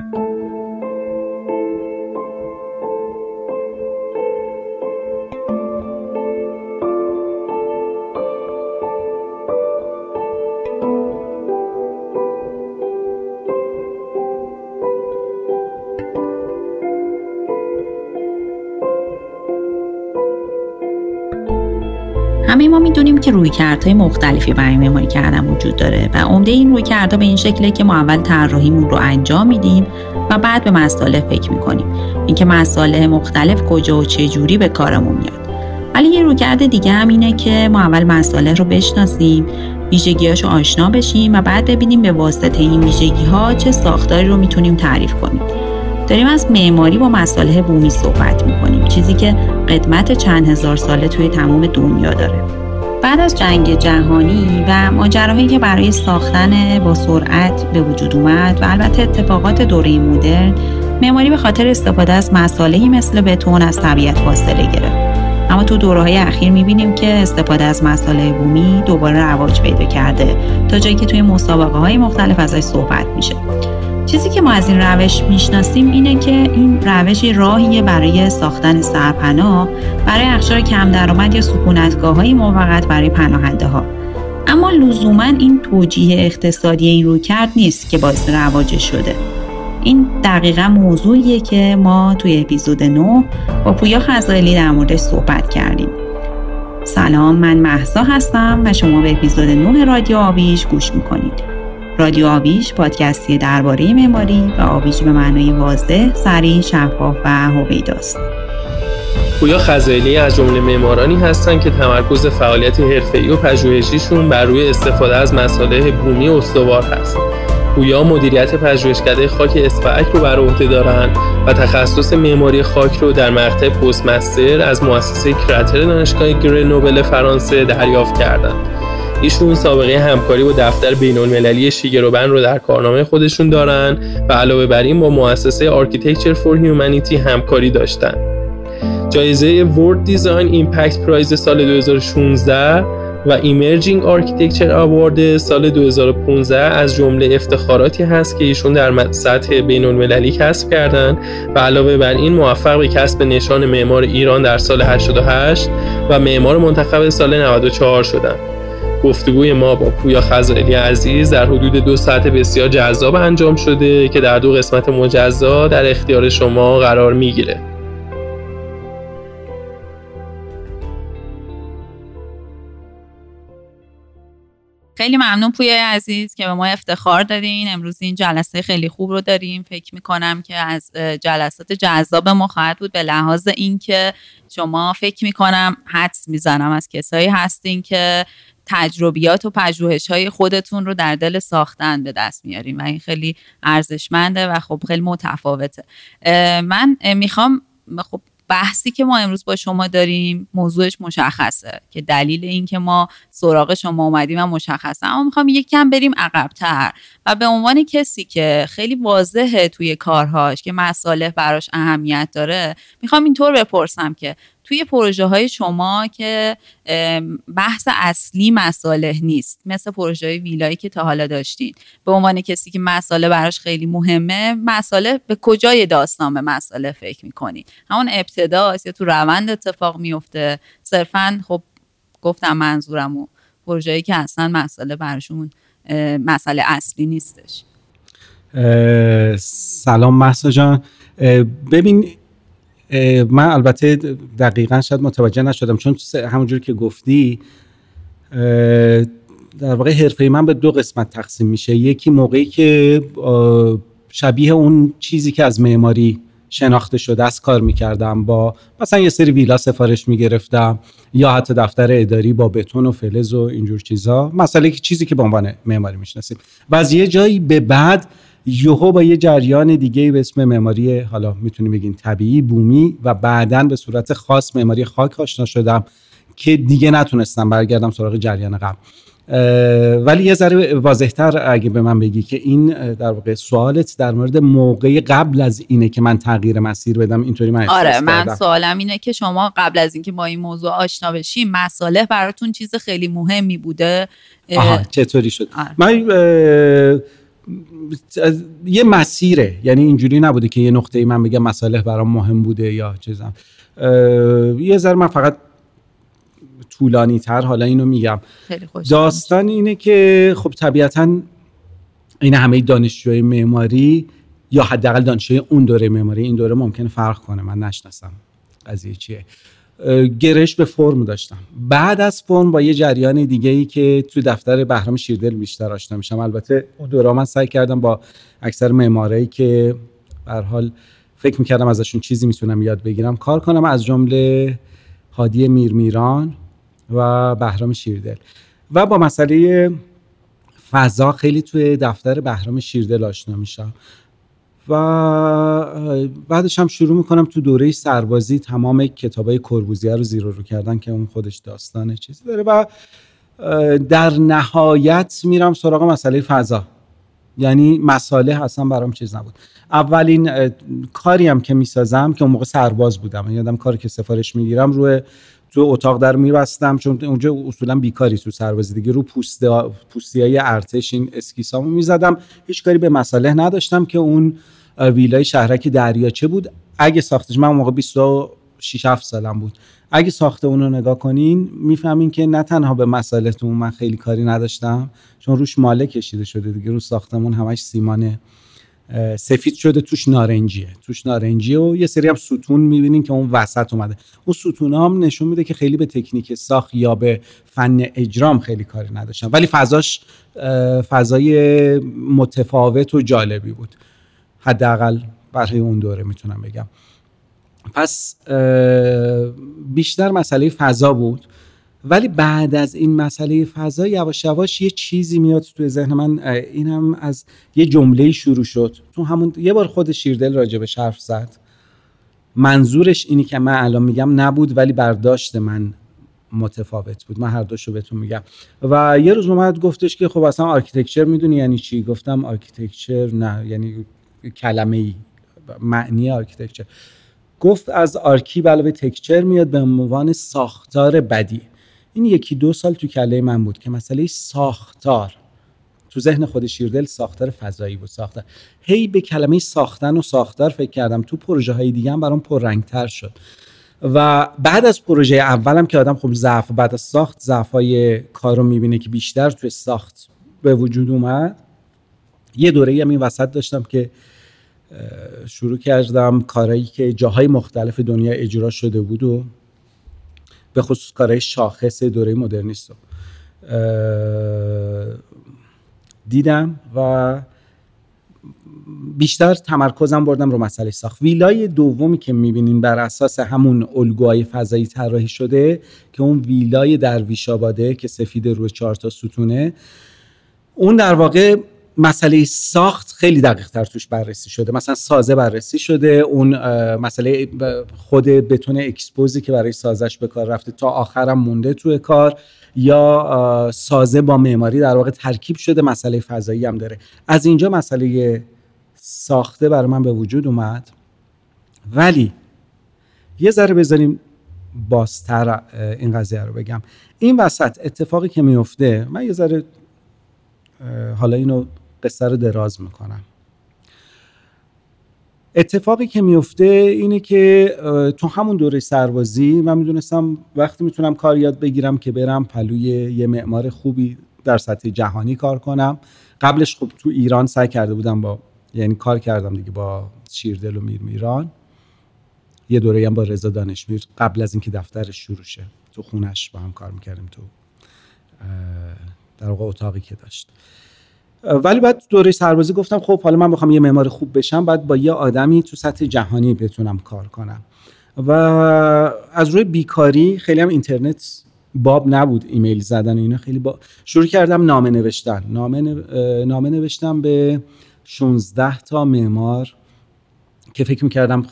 همه ما می‌دونیم که رویکردهای مختلفی برای معماری کردن وجود داره و عمده این رویکردها به این شکله که ما اول طراحیمون رو انجام میدیم و بعد به مساله فکر می‌کنیم. اینکه مساله مختلف کجا و چه جوری به کارمون میاد. ولی یه رویکرد دیگه هم اینه که ما اول مساله رو بشناسیم ویژگیهاشو آشنا بشیم و بعد ببینیم به واسطه این ویژگی ها چه ساختاری رو می‌تونیم تعریف کنیم. داریم از معماری با مساله بومی صحبت می‌کنیم. چیزی که قدمت چند هزار ساله توی تمام دنیا داره. بعد از جنگ جهانی و ماجراهایی که برای ساختن با سرعت به وجود اومد و البته اتفاقات دوره مدرن معماری به خاطر استفاده از مسالهی مثل بتون از طبیعت فاصله گرفت. اما تو دوره های اخیر می‌بینیم که استفاده از مساله بومی دوباره رواج پیدا کرده تا جایی که توی مسابقه های مختلف ازش صحبت میشه. چیزی که ما از این روش می‌شناسیم اینه که این روش راهیه برای ساختن سرپناه برای اخشار کم درآمد یا سکونتگاه های موقت برای پناهنده ها اما لزوما این توجیه اقتصادی این روی کرد نیست که باعث رواج شده. این دقیقا موضوعیه که ما توی اپیزود 9 با پویا خزائلی در موردش صحبت کردیم سلام من محسا هستم و شما به اپیزود 9 رادیو آویش گوش می‌کنید رادیو آویش پادکستی درباره معماری و آویش به معنای واضح، سریع، شفاف و هویداست. پویا خزائلی از جمله معمارانی هستند که تمرکز فعالیت حرفه‌ای و پژوهشیشون بر روی استفاده از مصالح بومی استوار هست. پویا مدیریت پژوهشکده خاک اسفعک رو بر عهده دارند و تخصص معماری خاک رو در مقطع post master از مؤسسه کراتر دانشگاه گرنوبل فرانسه دریافت کردند. ایشون سابقه همکاری با دفتر بین المللی شیگرو بن رو در کارنامه خودشون دارن و علاوه بر این با مؤسسه Architecture for Humanity همکاری داشتن. جایزه World Design Impact Prize سال 2016 و Emerging Architecture Award سال 2015 از جمله افتخاراتی هست که ایشون در سطح بین المللی کسب کردن و علاوه بر این موفق به کسب نشان معمار ایران در سال 88 و معمار منتخب سال 94 شدند. گفتگوی ما با پویا خزائلی عزیز در حدود دو ساعت بسیار جذاب انجام شده که در دو قسمت مجزا در اختیار شما قرار می‌گیره خیلی ممنون پویا عزیز که به ما افتخار دادین. امروز این جلسه خیلی خوب رو داریم. فکر می‌کنم که از جلسات جذاب ما خواهد بود. به لحاظ اینکه شما فکر می‌کنم حدس می‌زنم از کسایی هستین که تجربیات و پژوهش های خودتون رو در دل ساختن به دست میاریم و این خیلی ارزشمنده و خب خیلی متفاوته. من می‌خوام خب بحثی که ما امروز با شما داریم موضوعش مشخصه که دلیل این که ما سراغ شما اومدیم و مشخصه. اما می‌خوام یک کم بریم عقبتر و به عنوان کسی که خیلی واضحه توی کارهاش که مساله براش اهمیت داره می‌خوام اینطور بپرسم که توی پروژه های شما که بحث اصلی مساله نیست مثل پروژه های ویلایی که تا حالا داشتین. به عنوان کسی که مساله براش خیلی مهمه مساله به کجای داستان به مساله فکر می‌کنی؟ همون ابتداست یا تو روند اتفاق میفته صرفا خب گفتم منظورم و پروژه‌ای که اصلا مساله براشون مسئله اصلی نیستش. سلام محسا جان. ببین من البته دقیقا شاید متوجه نشدم چون همونجور که گفتی در واقع حرفه من به دو قسمت تقسیم میشه. یکی موقعی که شبیه اون چیزی که از معماری شناخته شده است کار می‌کردم با مثلا یه سری ویلا سفارش می‌گرفتم یا حتی دفتر اداری با بتون و فلز و اینجور چیزا. مسئله چیزی که به عنوان معماری می‌شناسیم. و از یه جایی به بعد یوهو با یه جریان دیگه به اسم معماری حالا می‌تونیم بگیم طبیعی بومی و بعدا به صورت خاص معماری خاک آشنا شدم که دیگه نتونستم برگردم سراغ جریان قبل ولی یه ذره واضحتر اگه به من بگی که این در واقع سوالت در مورد موقع قبل از اینه که من تغییر مسیر بدم اینطوری من آره من سوالم اینه که شما قبل از اینکه با این موضوع آشنا بشیم مساله براتون چیز خیلی مهمی بوده؟ آها چطوری شد؟ آره. من یه مسیره. یعنی اینجوری نبوده که یه نقطه ای من بگم مسئله برام مهم بوده یا چیزم. یه ذره من فقط طولانی تر حالا اینو میگم. داستان اینه که خب طبیعتا این همه دانشجوی معماری یا حداقل دانشجوی اون دوره معماری این دوره ممکنه فرق کنه من نشناسم قضیه چیه. گرش به فرم داشتم. بعد از فرم با یه جریان دیگه ای که تو دفتر بهرام شیردل بیشتر آشنا میشم. البته اون دوره من سعی کردم با اکثر معمارایی که به حال فکر می‌کردم ازشون چیزی می‌تونم یاد بگیرم کار کنم از جمله هادی میرمیران و بهرام شیردل. و با مسئله فضا خیلی توی دفتر بهرام شیردل آشنا میشم. و بعدش هم شروع می‌کنم تو دوره سربازی تمام کتابای کربوزیه رو زیر رو کردن که اون خودش داستانه چیزی داره و در نهایت میرم سراغ مسئله فضا. یعنی مساله اصلا برام چیز نبود. اولین کاری هم که می‌سازم که اون موقع سرباز بودم. یادم کاری که سفارش می‌گیرم روی تو اتاق در میبستم چون اونجا اصولا بیکاری تو سربازی دیگه. رو پوست پوستی های ارتش این اسکیسامو می‌زدم. هیچ کاری به مساله نداشتم که اون ویلای شهرک دریاچه بود. اگه ساختش من موقع 26 7 سالم بود. اگه ساخته اون رو نگاه کنین می‌فهمین که نه تنها به مسائلتون من خیلی کاری نداشتم چون روش ماله کشیده شده دیگه. رو ساختمون همش سیمانه. سفید شده توش نارنجیه. توش نارنجیه و یه سری هم ستون می‌بینین که اون وسط اومده. اون ستون هم نشون میده که خیلی به تکنیک ساخت یا به فن اجرام خیلی کاری نداشتن. ولی فضاش فضای متفاوت و جالبی بود. حداقل برای اون دوره می‌تونم بگم. پس بیشتر مسئله فضا بود. ولی بعد از این مسئله فضا یواش یواش یه چیزی میاد توی ذهن من. این هم از یه جمله شروع شد. تو همون یه بار خود شیردل راجع به حرف زد. منظورش اینی که من الان میگم نبود ولی برداشت من متفاوت بود. من هر دوشو بهتون میگم. و یه روز اومد گفتش که خب اصلا architecture می‌دونی یعنی چی؟ گفتم architecture نه. یعنی کلمه ای معنی architecture. گفت از archi علاوه tecture میاد به عنوان ساختار بدی. این یکی دو سال تو کله من بود که مسئله ساختار. تو ذهن خود شیردل ساختار فضایی بود ساختار. هی به کلمه ساختن و ساختار فکر کردم. تو پروژه های دیگه هم برام پررنگتر شد. و بعد از پروژه اولم که آدم خب ضعف بعد از ساخت ضعف های کار رو می‌بینه که بیشتر توی ساخت به وجود اومد. یه دوره هم این وسط داشتم که شروع کردم کارهایی که جاهای مختلف دنیا اجرا شده بود و به خصوص کارهای شاخص دوره مدرنیست دیدم و بیشتر تمرکزم بردم رو مسئله ساخت. ویلای دومی که می‌بینین بر اساس همون الگوهای فضایی طراحی شده که اون ویلای درویش آباده که سفید روی چهار تا ستونه اون در واقع مسئله ساخت خیلی دقیق تر توش بررسی شده. مثلا سازه بررسی شده اون مسئله خود بتون اکسپوزی که برای سازش به کار رفته تا آخرم مونده توی کار یا سازه با معماری در واقع ترکیب شده مسئله فضایی هم داره. از اینجا مسئله ساخته برای من به وجود اومد. ولی یه ذره بذاریم بازتر این قضیه رو بگم. این وسط اتفاقی که میفته من یه ذره حالا اینو قصه رو دراز می‌کنم. اتفاقی که میفته اینه که تو همون دوره سربازی من می‌دونستم وقتی می‌تونم کار یاد بگیرم که برم پلوی یه معمار خوبی در سطح جهانی کار کنم. قبلش خب تو ایران سعی کرده بودم با یعنی کار کردم دیگه با شیردل و میر میران. یه دوره هم با رضا دانشمیر قبل از اینکه دفترش شروع شه. تو خونش با هم کار می‌کردیم تو در واقع اتاقی که داشت. ولی بعد دوره سربازی گفتم خب حالا من بخوام یه معمار خوب بشم بعد با یه آدمی تو سطح جهانی بتونم کار کنم. و از روی بیکاری خیلی هم اینترنت باب نبود ایمیل زدن و اینا خیلی با شروع کردم نامه نوشتن. نامه, نامه نوشتم به 16 تا معمار که فکر می‌کردم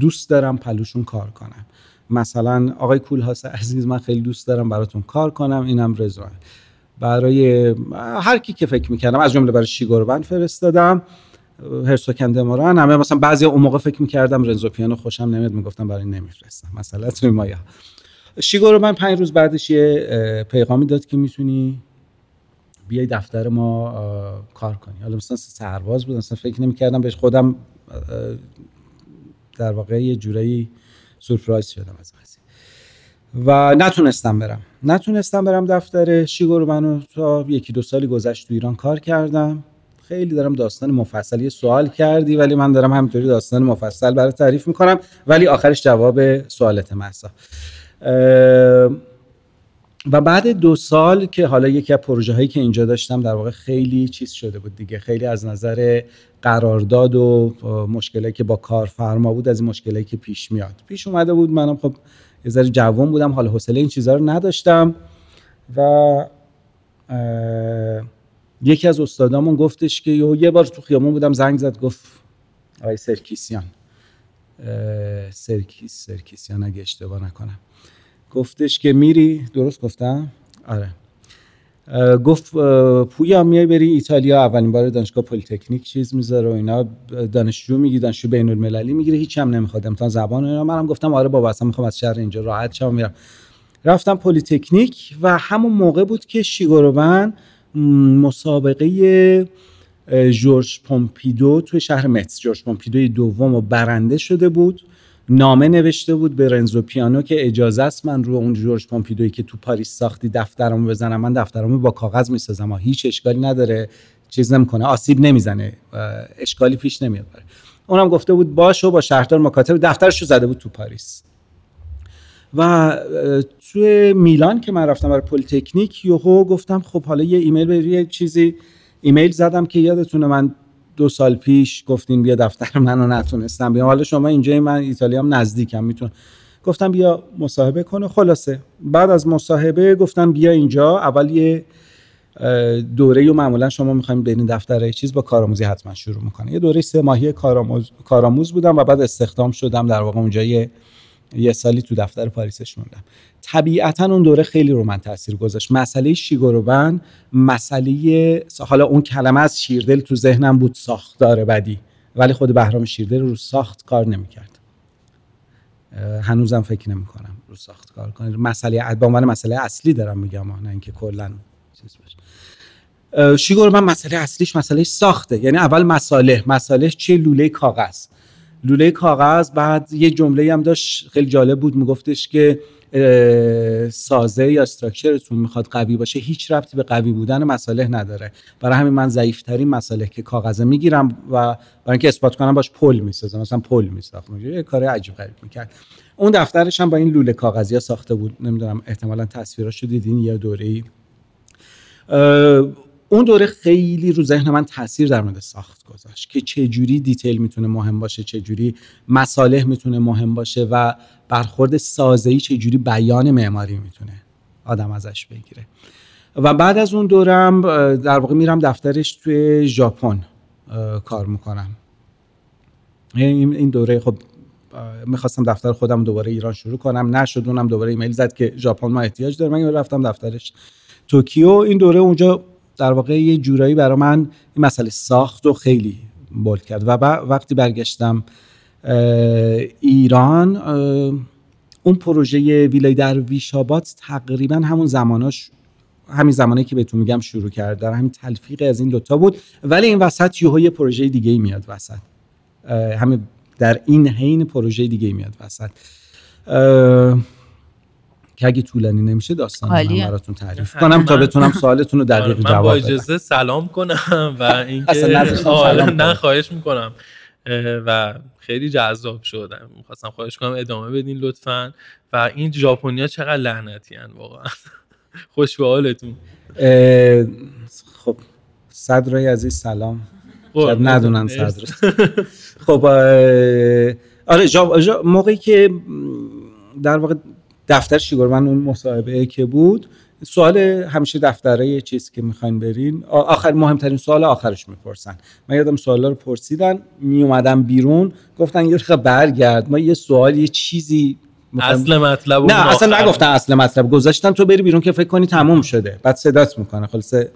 دوست دارم پلوشون کار کنم. مثلا آقای کولهاس عزیز من خیلی دوست دارم براتون کار کنم اینم رضوان برای هر کی که فکر می‌کردم از جمله برای شیگوربن فرستادم هرسوکندماران همه مثلا بعضی اون موقع فکر می‌کردم رنزو پیانو خوشم نمیاد می‌گفتم برای نمیفرستم مثلا توی مایا. شیگوربن پنج روز بعدش یه پیغامی داد که می‌تونی بیای دفتر ما کار کنی. حالا مثلا سرباز بود مثلا فکر نمی‌کردم بهش خودم در واقع یه جورایی سورپرایز شدم از قضیه و نتونستم برم. نتونستم برم دفتر شیگورو منو تا یکی دو سالی گذشت تو ایران کار کردم. خیلی دارم داستان مفصلی سوال کردی ولی من دارم همینطوری داستان مفصل برای تعریف می‌کنم ولی آخرش جواب سوالت محسا و بعد دو سال که حالا یکی از پروژه هایی که اینجا داشتم در واقع خیلی چیز شده بود دیگه. خیلی از نظر قرارداد و مشکلی که با کارفرما بود از مشکلی که پیش میاد. پیش اومده بود منم خب یه ذره جوان بودم حالا حوصله این چیزها رو نداشتم و یکی از استادامون گفتش که یه بار تو خیابون بودم زنگ زد گفت آقای سرکیسیان سرکیس سرکیسیان اگه اشتباه نکنم. گفتش که میری؟ درست گفتم؟ آره. گفت پویا میای بری ایتالیا اولین بار دانشگاه پلیتکنیک چیز می‌ذاره و اینا. دانشجو میگی دانشجو بین المللی می‌گیره هیچ هم نمی‌خواد. امتحان زبان اینا. منم گفتم آره بابا اصلا می‌خوام از شهر اینجا راحت شم میرم. رفتم پلیتکنیک و همون موقع بود که شیگورو بن مسابقه جورج پومپیدو توی شهر متس. جورج پومپیدو دوم و برنده شده بود. نامه نوشته بود به رنزو پیانو که اجازه است من رو اون جورج پومپیدویی که تو پاریس ساختی دفترمو بزنم من دفترمو با کاغذ می‌سازم. هیچ اشکالی نداره. چیز نمی‌کنه. آسیب نمی‌زنه. اشکالی پیش نمیاد اونم گفته بود باشه و با شهردار مکاتبه دفترش رو زده بود تو پاریس. و توی میلان که من رفتم برای پلیتکنیک یوهو گفتم خب حالا یه ایمیل به یه چیزی ایمیل زدم که یادتونه من دو سال پیش گفتین بیا دفتر منو نتونستم بیام. حالا شما اینجا من ایتالیا هم نزدیکم میتون گفتم بیا مصاحبه کنه. خلاصه. بعد از مصاحبه گفتم بیا اینجا. اول یه دوره و معمولا شما می‌خوایم برین دفتر چیز با کارآموزی حتما شروع می‌کنه یه دوره سه ماهی کارآموز کارآموز بودم و بعد استخدام شدم. در واقع اونجا یه یه سالی تو دفتر پاریسش موندم. طبیعتا اون دوره خیلی رو من تاثیر گذاشت. مسئله شیگوروبن مسئله حالا اون کلمه از شیردل تو ذهنم بود ساختار بدی. ولی خود بهرام شیردل رو ساخت کار نمی‌کرد. هنوزم فکر نمی کنم رو ساخت کار کنه. مسئله به عنوان مسئله اصلی دارم میگم نه اینکه کلا چیز باشه. شیگوروبن مسئله اصلیش مسئله ساخته. یعنی اول مساله مساله چه لوله کاغذ. لوله کاغذ بعد یه جمله هم داشت خیلی جالب بود. میگفتش که سازه یا استراکچرتون می‌خواد قوی باشه هیچ ربطی به قوی بودن مصالح نداره. برای همین من ضعیفترین مساله که کاغذ می‌گیرم و برای اینکه اثبات کنم باش پل می‌سازم مثلا پل میساختم. یه کار عجیب غریب می‌کرد. اون دفترش هم با این لوله کاغذی ساخته بود. نمی‌دونم احتمالا تصویراشو دیدین یا دوره اون دوره خیلی رو ذهن من تاثیر در مورد ساخت گذاشت که چه جوری دیتیل می‌تونه مهم باشه چه جوری مصالح می‌تونه مهم باشه و برخورد سازه‌ای چه جوری بیان معماری می‌تونه آدم ازش بگیره. و بعد از اون دورم در واقع میرم دفترش توی ژاپن کار می‌کنم. این دوره خب می‌خواستم دفتر خودم دوباره ایران شروع کنم. نشد اونم دوباره ایمیل زد که ژاپن ما احتیاج داره. من رفتم دفترش. توکیو این دوره اونجا در واقع یه جورایی برای من این مسئله ساخت و خیلی بولد کرد. و وقتی برگشتم ایران اون پروژه ویلای در ویشابات تقریبا همون زماناش همین زمانی که بهتون میگم شروع کرد. در همین تلفیق از این دوتا بود. ولی این وسط یه پروژه دیگه میاد وسط. همین در این حین پروژه دیگه میاد وسط. که اگه طولانی نمیشه داستان من براتون تعریف کنم تا بتونم سوالتون رو دقیق جواب بدم من با اجازه سلام کنم و اینکه آره، نه خواهش می‌کنم. و خیلی جذاب شدم می‌خواستم خواهش کنم ادامه بدین لطفا. و این ژاپنیا چقدر لعنتی هن واقعا. خوش به حالتون. خب صدرای عزیز سلام. شاید ندونن صدر. خب آره موقعی که در واقع دفتر من اون مصاحبه که بود سوال همیشه دفتره چیز که می‌خواین برین آخر مهمترین سوال آخرش می‌پرسن. من یادم سوالا رو پرسیدن میومدم بیرون گفتن یه برگرد. ما یه سوال یه چیزی اصل مطلب نه اصلا نگفتن اصل مطلب. گذاشتن تو بری بیرون که فکر کنی تموم شده. بعد صدات می‌کنه. خلاصه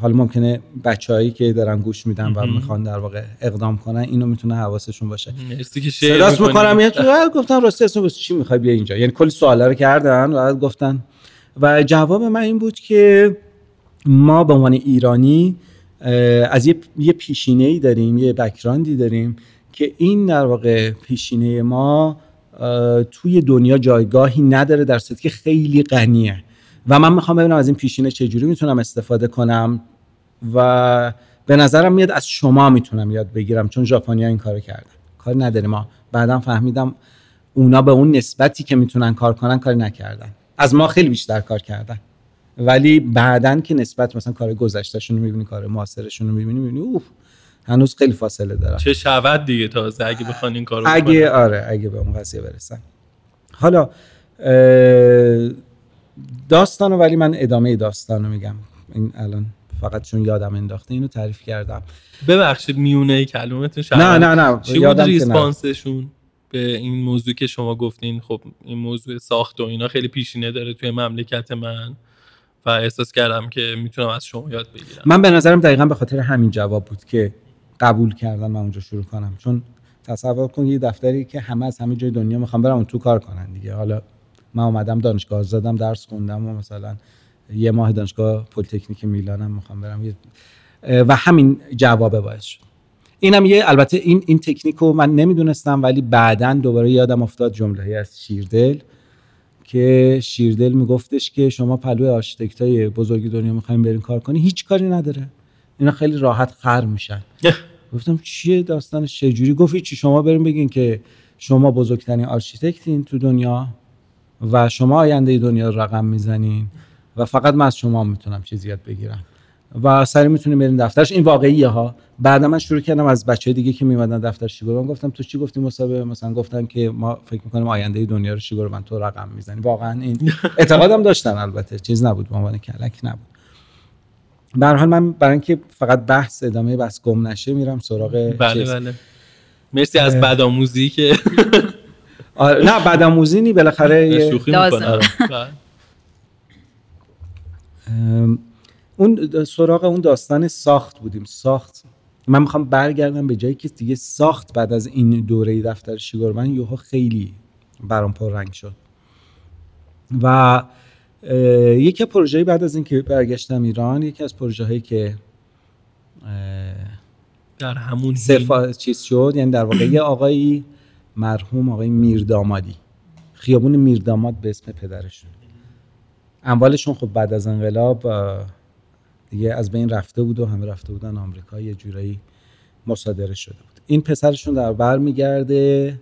حالا ممکنه بچههایی که دارن گوش میدن و می‌خوان در واقع اقدام کنن اینو می‌تونه حواسشون باشه. صداست می‌کنم. یه تو گفتن راستی اسم چی می‌خوای بیا اینجا؟ یعنی کلی سوالا رو کردن و گفتن. و جواب من این بود که ما به عنوان ایرانی از یه, یه پیشینه ای داریم یه بکراندی داریم که این در واقع پیشینه ما توی دنیا جایگاهی نداره در صورتی که خیلی غنیه. و من می‌خوام ببینم از این پیشینه چجوری می‌تونم استفاده کنم و به نظرم میاد از شما می‌تونم یاد بگیرم چون ژاپنیا این کارو کردن کار نداره ما بعدم فهمیدم اونا به اون نسبتی که می‌تونن کار کنن کار نکردن. از ما خیلی بیشتر کار کردن. ولی بعدا که نسبت مثلا کار گذشتهشون رو می‌بینی کار معاصرشون رو می‌بینی می‌بینی اوه هنوز خیلی فاصله دارن. چه شود دیگه تازه اگه بخوان این کارو اگه آره اگه به اون قضیه برسن. حالا داستانو ولی من ادامه داستانو میگم. این الان فقط چون یادم انداخته اینو تعریف کردم. ببخشید میونه کلمتون نه نه نه چی بود ریسپانسشون به این موضوع که شما گفتین؟ خب این موضوع ساخت و اینا خیلی پیشینه داره توی مملکت من و احساس کردم که می‌تونم از شما یاد بگیرم. من به نظرم دقیقا به خاطر همین جواب بود که قبول کردم من اونجا شروع کنم. چون تصور کن یه دفتری که همه از همه جای دنیا می‌خوام برم اون تو کار کنن دیگه. حالا من اومدم دانشگاه زدم درس خوندم و مثلا یه ماه دانشگاه پلیتکنیک میلانم می‌خوام برم. و همین جواب باعث شد. اینم یه البته این این تکنیک رو من نمی‌دونستم ولی بعدا دوباره یادم افتاد جمله از شیردل که شیردل میگفتش که شما پهلو آرشیتکتای بزرگ دنیا می‌خوایم برین کار کنی هیچ کاری نداره. اینا خیلی راحت خر میشن. گفتم چیه داستانش؟ چجوری؟ گفت چی شما بریم بگین که شما بزرگترین آرشیتکتین تو دنیا. و شما آینده دنیا رو رقم می‌زنین و فقط من از شما می‌تونم چیزی یاد بگیرم. و سریع می‌تونیم بریم دفترش. این واقعیه ها. بعد من شروع کردم از بچه دیگه که میمدن دفتر شیگورو گفتم؟ تو چی گفتی مسابقه مثلا گفتن که ما فکر می‌کنیم آینده دنیا رو شیگورو بن تو رقم می‌زنی واقعا این اعتقادم داشتن البته. چیز نبود به عنوان کلک نبود. به حال من برای اینکه فقط بحث ادامه بس گم نشه میرم سراغ بله بله. مرسی از بدآموزی که آره نه بدآموزی نی بالاخره شوخی می‌کنه. اون سراغ اون داستان ساخت بودیم. ساخت. من می‌خوام برگردم به جایی که دیگه ساخت بعد از این دوره دفتر شیگورمن یوها خیلی برام پر رنگ شد. و یکی پروژه بعد از اینکه برگشتم ایران یکی از پروژه هایی که در همون سفا چیز شد یعنی در واقع یه آقایی مرحوم آقای میردامادی. خیابون میرداماد به اسم پدرشون. اموالشون خب بعد از انقلاب دیگه از بین رفته بود و همه رفته بودن آمریکا. یه جورایی مصادره شده بود. این پسرشون در بر میگرده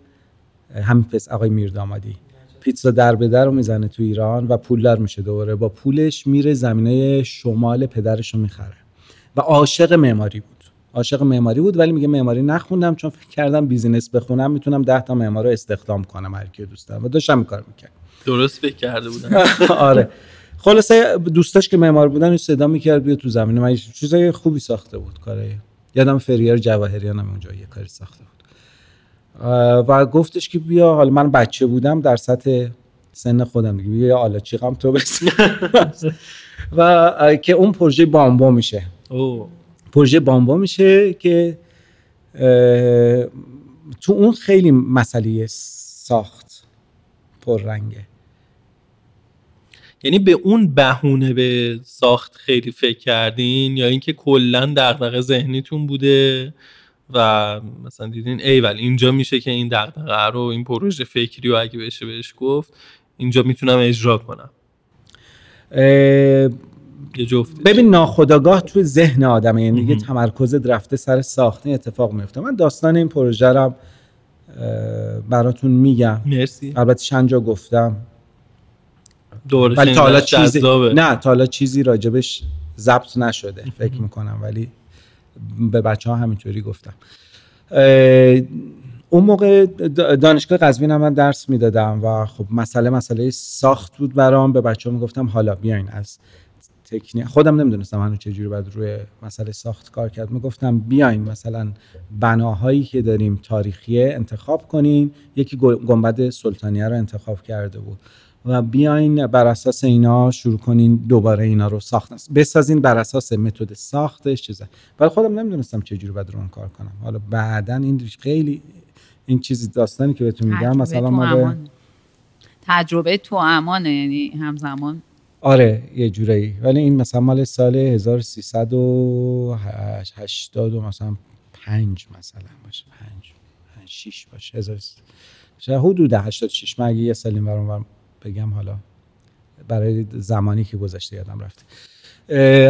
همین پس آقای میردامادی. پیتزا در به در رو می‌زنه تو ایران و پولدار میشه دوباره. با پولش میره زمینه شمال پدرش می‌خره. و عاشق معماری بود. عاشق معماری بود ولی میگه معماری نخوندم چون فکر کردم بیزینس بخونم می‌تونم 10 تا معمار رو استخدام کنم هر کی دوست دارم. و داشتم کار می‌کرد. درست فکر کرده بودم. آره. خلاصه دوستاش که معمار بودن صدا می‌کرد بیا تو زمین. من چیزای خوبی ساخته بود کاره یادم فریر جواهریان هم اونجا یه کاری ساخته بود. و گفتش که بیا حالا من بچه بودم در سطح سن خودم دیگه. بیا حالا چیقم تو بس. و که اون پروژه بامبا میشه. پروژه بامبا میشه که تو اون خیلی مسئله ساخت پررنگه. یعنی به اون بهونه به ساخت خیلی فکر کردین؟ یا اینکه کلا دغدغه ذهنیتون بوده و مثلا دیدین ای ولی اینجا میشه که این دغدغه رو این پروژه فکری رو اگه بشه بهش گفت اینجا می‌تونم اجرا کنم. یه جفت ببین ناخداگاه توی ذهن آدمه یعنی یه تمرکزت رفته سر ساخته اتفاق میفته. من داستان این پروژه رو براتون میگم. مرسی. البته چند جا گفتم. ولی تا حالا چیزی نه تا حالا چیزی راجبش ضبط نشده فکر می‌کنم. ولی به بچه ها همینطوری گفتم اون موقع دانشگاه قزوین هم من درس می‌دادم و خب مسئله مسئله ساخت بود برام. به بچه ها می‌گفتم حالا بیاین از تکنیک خودم نمی‌دونستم هنوز چجوری باید روی مسئله ساخت کار کرد. می‌گفتم بیاین مثلا بناهایی که داریم تاریخیه انتخاب کنین. یکی گنبد سلطانیه رو انتخاب کرده بود. و بیاین بر اساس اینا شروع کنین دوباره اینا رو ساخت. بسازین بر اساس متد ساختش چیزه ولی خودم نمی‌دونستم چجوری باید رو کار کنم. حالا بعدا این خیلی این چیزی داستانی که بهتون میگم مثلا ما تجربه تو امانه یعنی همزمان آره یه جورایی. ولی این مثلا مال سال 1380 و مثلا 5 مثلا باشه. 5 6 باشه. 1000 حدود 86 من اگه یه سال این بگم حالا برای زمانی که گذشته یادم رفته.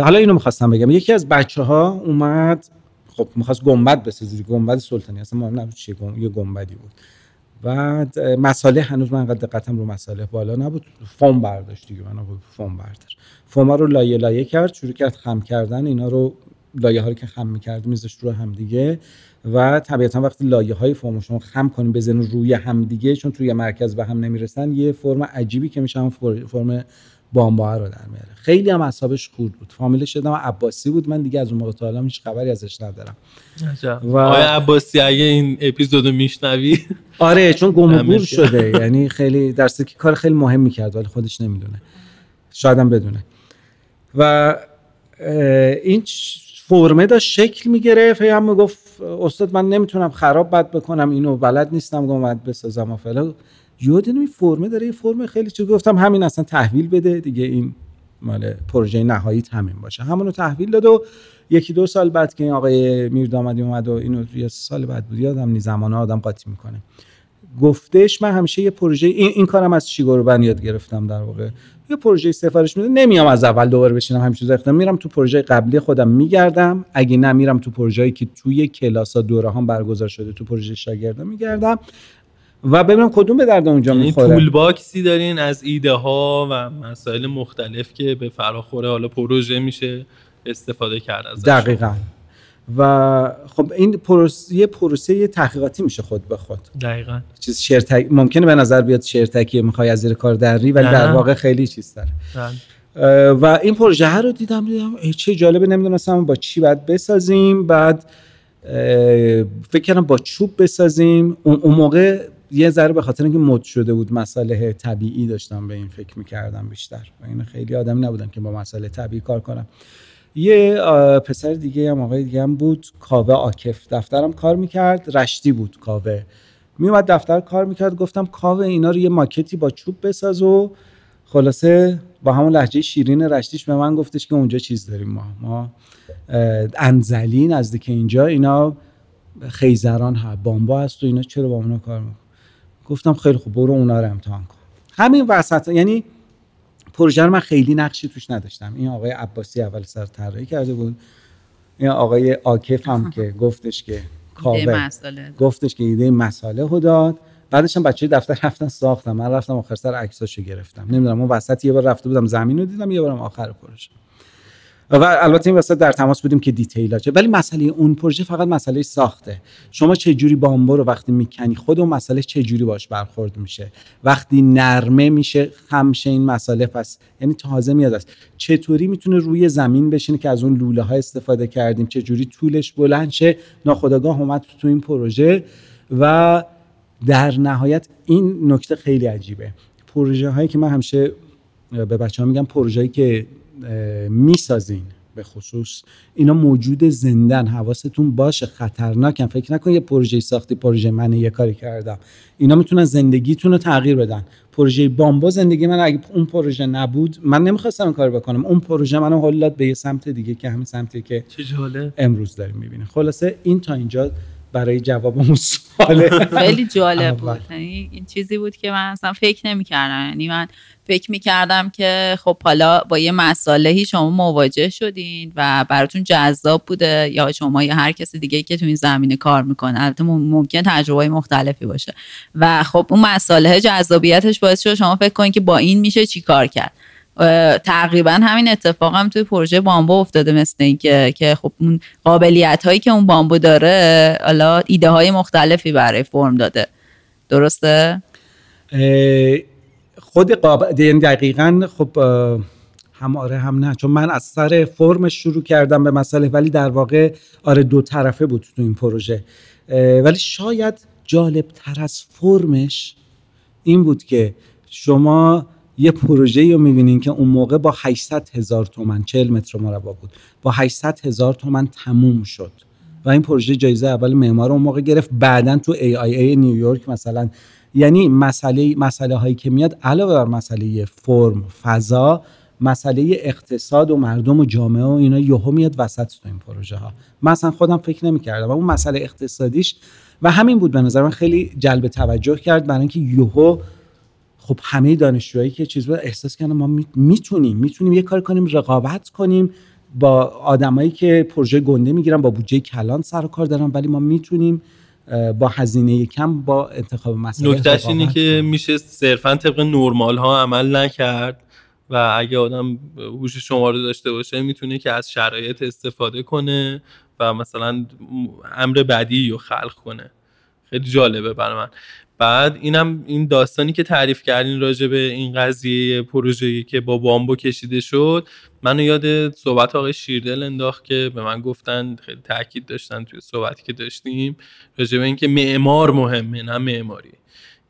حالا اینو می‌خواستم بگم. یکی از بچه ها اومد خب می‌خواست گنبد بسازه. گنبد سلطانی. اصلا ما نبود چیه یه گنبدی بود. بعد مساله هنوز من انقدر دقتم رو مساله بالا نبود. فوم برداشت دیگه من فوم بردار. فوم رو لایه لایه کرد شروع کرد خم کردن. اینا رو لایه ها رو که خم می‌کرد میذاشت رو هم دیگه. و طبیعتا وقتی لایه های فرم شما خم کنیم بزنین روی هم دیگه چون توی مرکز به هم نمی‌رسن یه فرم عجیبی که میشه هم فرم بامبا رو در میاره. خیلی هم اعصابش خورد بود. فامیلش شدم عباسی بود. من دیگه از اون موقع تا حالا هیچ خبری ازش ندارم. و آیا عباسی اگه این اپیزودو میشنوی. آره چون گم شده. یعنی خیلی درسته که کار خیلی مهم می‌کرد ولی خودش نمی‌دونه. شاید هم بدونه. و این فرمه داشت شکل می‌گرفت. هم گفت استاد من نمی‌تونم خراب بد بکنم. اینو بلد نیستم گفتم بسازم. و فعلا یاد این فرمه داره یه فرم خیلی چیز. گفتم همین اصلا تحویل بده دیگه این مال پروژه نهایی همین باشه. همونو تحویل داد و یکی دو سال بعد که این آقای میردامدی اومد و اینو یه سال بعد بود یادم نی زمان آدم قاطی می‌کنه. گفتش من همیشه یه پروژه این, این کارم از شیگوربن یاد گرفتم در واقع. یه پروژه سفارش میده نمیام از اول دوباره بشینم همیشه زختم میرم تو پروژه قبلی خودم میگردم. اگه نمیرم تو پروژه‌ای که توی کلاس ها دوره هم برگزار شده تو پروژه شاگردان میگردم. و ببینم کدوم به درد اونجا یعنی می‌خوره. پول باکسی دارین از ایده ها و مسائل مختلف که به فراخور حالا پروژه میشه استفاده کرد ازش. دقیقا. و خب این پروسه یه پروسه تحقیقاتی میشه خود به خود. دقیقا. چیز شرتک ممکنه به نظر بیاد شرتکی می‌خوای از زیر کار دری ولی در واقع خیلی چیز داره. بله. و این پروژه رو دیدم دیدم چه جالبه نمی‌دونستم با چی باید بسازیم. بعد فکر کردم با چوب بسازیم. اون موقع یه ذره به خاطر اینکه مد شده بود مسئله طبیعی داشتم به این فکر می‌کردم بیشتر. این خیلی آدمی نبودم که با مسئله طبیعی کار کنم. یه پسر دیگه هم آقای دیگه هم بود کاوه آکف دفترم کار می‌کرد رشتی بود کاوه. میومد دفتر کار می‌کرد گفتم کاوه اینا رو یه ماکتی با چوب بساز و خلاصه با همون لحجه شیرین رشتیش به من گفتش که اونجا چیز داریم ما. ما انزلی نزدیک اینجا اینا خیزران ها بامبا هست و اینا چرا با اونا کار میکن گفتم خیلی خوب برو اونا رو امتحان کن. همین وسط یعنی پروژه رو من خیلی نقشی توش نداشتم. این آقای عباسی اول سر طراحی کرده بود. این آقای آکف هم که گفتش که کاوه. گفتش که ایده مساله رو داد. بعدش هم بچه دفتر رفتن ساختم. من رفتم آخر سر عکساشو گرفتم. نمی‌دونم اون وسط یه بار رفته بودم زمین رو دیدم یه بارم آخر پروژه. و البته این وسط در تماس بودیم که دیتیل ولی مسئله اون پروژه فقط مسئله ساخته. شما چه جوری بامبو رو وقتی می‌کنی خود اون مسئله چه جوری باش برخورد میشه؟ وقتی نرمه میشه خمشه این مسئله پس یعنی تازه میاد است. چطوری می‌تونه روی زمین بشینه که از اون لوله ها استفاده کردیم؟ چه جوری طولش بلند شه؟ ناخداگاه اومد تو این پروژه و در نهایت این نکته خیلی عجیبه. پروژه هایی که من همیشه به بچه ها میگم پروژه‌ای که می‌سازین. به خصوص اینا موجود زندن حواستون باشه خطرناکن. فکر نکن یه پروژه ساختی پروژه من یه کاری کردم. اینا می‌تونن زندگیتون رو تغییر بدن. پروژه بامبا زندگی من اگه اون پروژه نبود من نمی‌خواستم کار بکنم. اون پروژه منو حل به یه سمت دیگه که همین سمتی که امروز داریم می‌بینیم. خلاصه این تا اینجا برای جواب اون خیلی جالب بود. یعنی این چیزی بود که من اصلا فکر نمی‌کردم. یعنی من فکر می‌کردم که خب حالا با یه مسالهی شما مواجه شدین و براتون جذاب بوده یا شما یا هر کسی دیگه که تو این زمینه کار می‌کنه. البته ممکن تجربه مختلفی باشه. و خب اون مساله جذابیتش باعث شد شما فکر کنید که با این میشه چی کار کرد. تقریبا همین اتفاق هم توی پروژه بامبو افتاده مثل اینکه که خب اون قابلیت هایی که اون بامبو داره حالا ایده های مختلفی برای فرم داده. درسته؟ خود قاب... یعنی دقیقا خب هم آره هم نه. چون من از سر فرمش شروع کردم به مسئله ولی در واقع آره دو طرفه بود تو این پروژه. ولی شاید جالب تر از فرمش این بود که شما یه پروژه رو می‌بینین که اون موقع با 800 هزار تومن 40 متر مربع بود. با 800 هزار تومن تموم شد. و این پروژه جایزه اول معمار اون موقع گرفت. بعدا تو AIA نیویورک مثلا یعنی مسئله مسئله هایی که میاد علاوه بر مسئله فرم فضا مسئله اقتصاد و مردم و جامعه و اینا یهو میاد وسط تو این پروژه ها. من اصلا خودم فکر نمی‌کردم. اون مسئله اقتصادیش و همین بود به نظر من. خیلی جلب توجه کرد برای اینکه یهو خب همه دانشجوهایی که چیز بود احساس کردن ما می‌تونیم می‌تونیم یه کار کنیم رقابت کنیم با آدمایی که پروژه گنده می‌گیرن با بودجه کلان سر و کار دارن ولی ما می‌تونیم با هزینه کم با انتخاب مسئله نکتهش اینه که میشه صرفا طبق نرمال ها عمل نکرد و اگه آدم هوش شما رو داشته باشه می‌تونه که از شرایط استفاده کنه و مثلا امر بعدی رو خلق کنه. خیلی جالبه برای من. بعد اینم این داستانی که تعریف کردین راجع به این قضیه پروژه‌ای که با بامبو کشیده شد منو یاد صحبت آقای شیردل انداخت که به من گفتن خیلی تاکید داشتن توی صحبتی که داشتیم راجع به اینکه معمار مهمه نه معماری.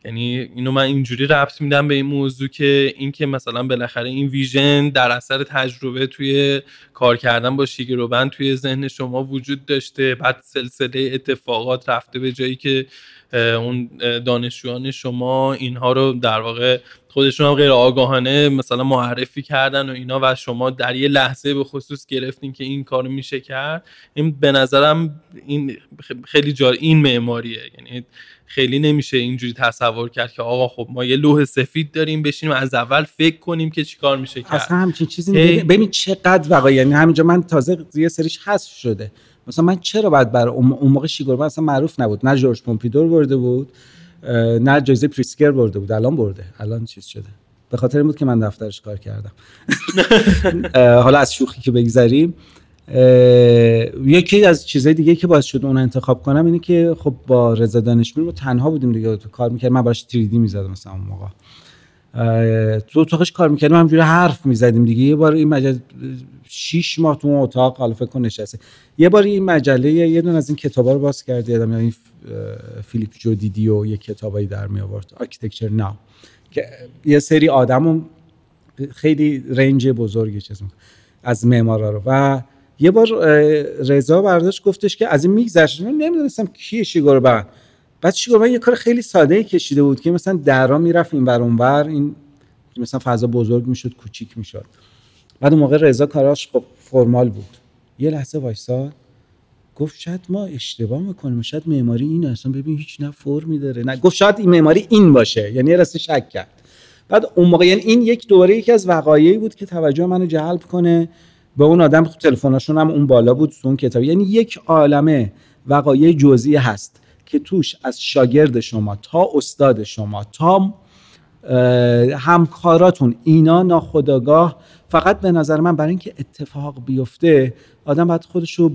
یعنی اینو من اینجوری ربط میدم به این موضوع که اینکه مثلا بالاخره این ویژن در اثر تجربه توی کار کردن با شیگروبند توی ذهن شما وجود داشته بعد سلسله اتفاقات رفته به جایی که اون دانشجویان شما اینها رو در واقع خودشون هم غیر آگاهانه مثلا معرفی کردن و اینا و شما در یه لحظه به خصوص گرفتین که این کارو میشه کرد. این به نظرم این خیلی جار این معماریه. یعنی خیلی نمیشه اینجوری تصور کرد که آقا خب ما یه لوح سفید داریم بشینیم از اول فکر کنیم که چیکار میشه کرد. اصلا همچین چیزی ببین چقدر واقعا یعنی همینجا من تازه یه سریش حذف شده. مثلا من چرا باید بر اون موقع شیگوربا اصلا معروف نبود. نه جورج پومپیدور برده بود نه جایزه پریسکر برده بود. الان برده. الان چیز شده. به خاطر این بود که من دفترش کار کردم. حالا از شوخی که بگذریم یکی از چیزهای دیگه که باعث شد اون انتخاب کنم اینه که خب با رضا دانشمی ما تنها بودیم دیگه. تو کار می‌کرد من براش 3 دی می‌زدم مثلا اون موقع. تو اتاقش کار می‌کردیم همجوری حرف می‌زدیم دیگه. یه بار این مجله شیش ماه تو اون اتاق حالا فکر نشسته. یه بار این مجله یه دون از این کتابا رو باز کردی یادم این فیلیپ جودیدیو و یه کتابایی در می آورد Architecture Now که یه سری آدم خیلی رنج بزرگی چیز از معمارا رو. و یه بار رضا برداشت گفتش که از این میگذشت. نمی‌دونستم کیه شیگورو بن بعد. شیگورو بن یه کار خیلی ساده کشیده بود که مثلا درا می‌رفت این بر اونور این مثلا فضا بزرگ می‌شد کوچیک می‌شد. بعد اون موقع رضا کاراش خب فرمال بود. یه لحظه وایساد گفت شاید ما اشتباه می‌کنیم شاید معماری این اصلا ببین هیچ نه فرمی داره نه. گفت شاید این معماری این باشه یعنی راستی شک کرد. بعد اون موقع یعنی این یک دوره یکی از وقایعی بود که توجه منو جلب کنه. به اون آدم تلفناشون هم اون بالا بود اون کتاب یعنی یک عالمه وقایع جزئی هست. که توش از شاگرد شما تا استاد شما تا همکاراتون اینا ناخداگاه فقط به نظر من برای اینکه اتفاق بیفته آدم باید خودشو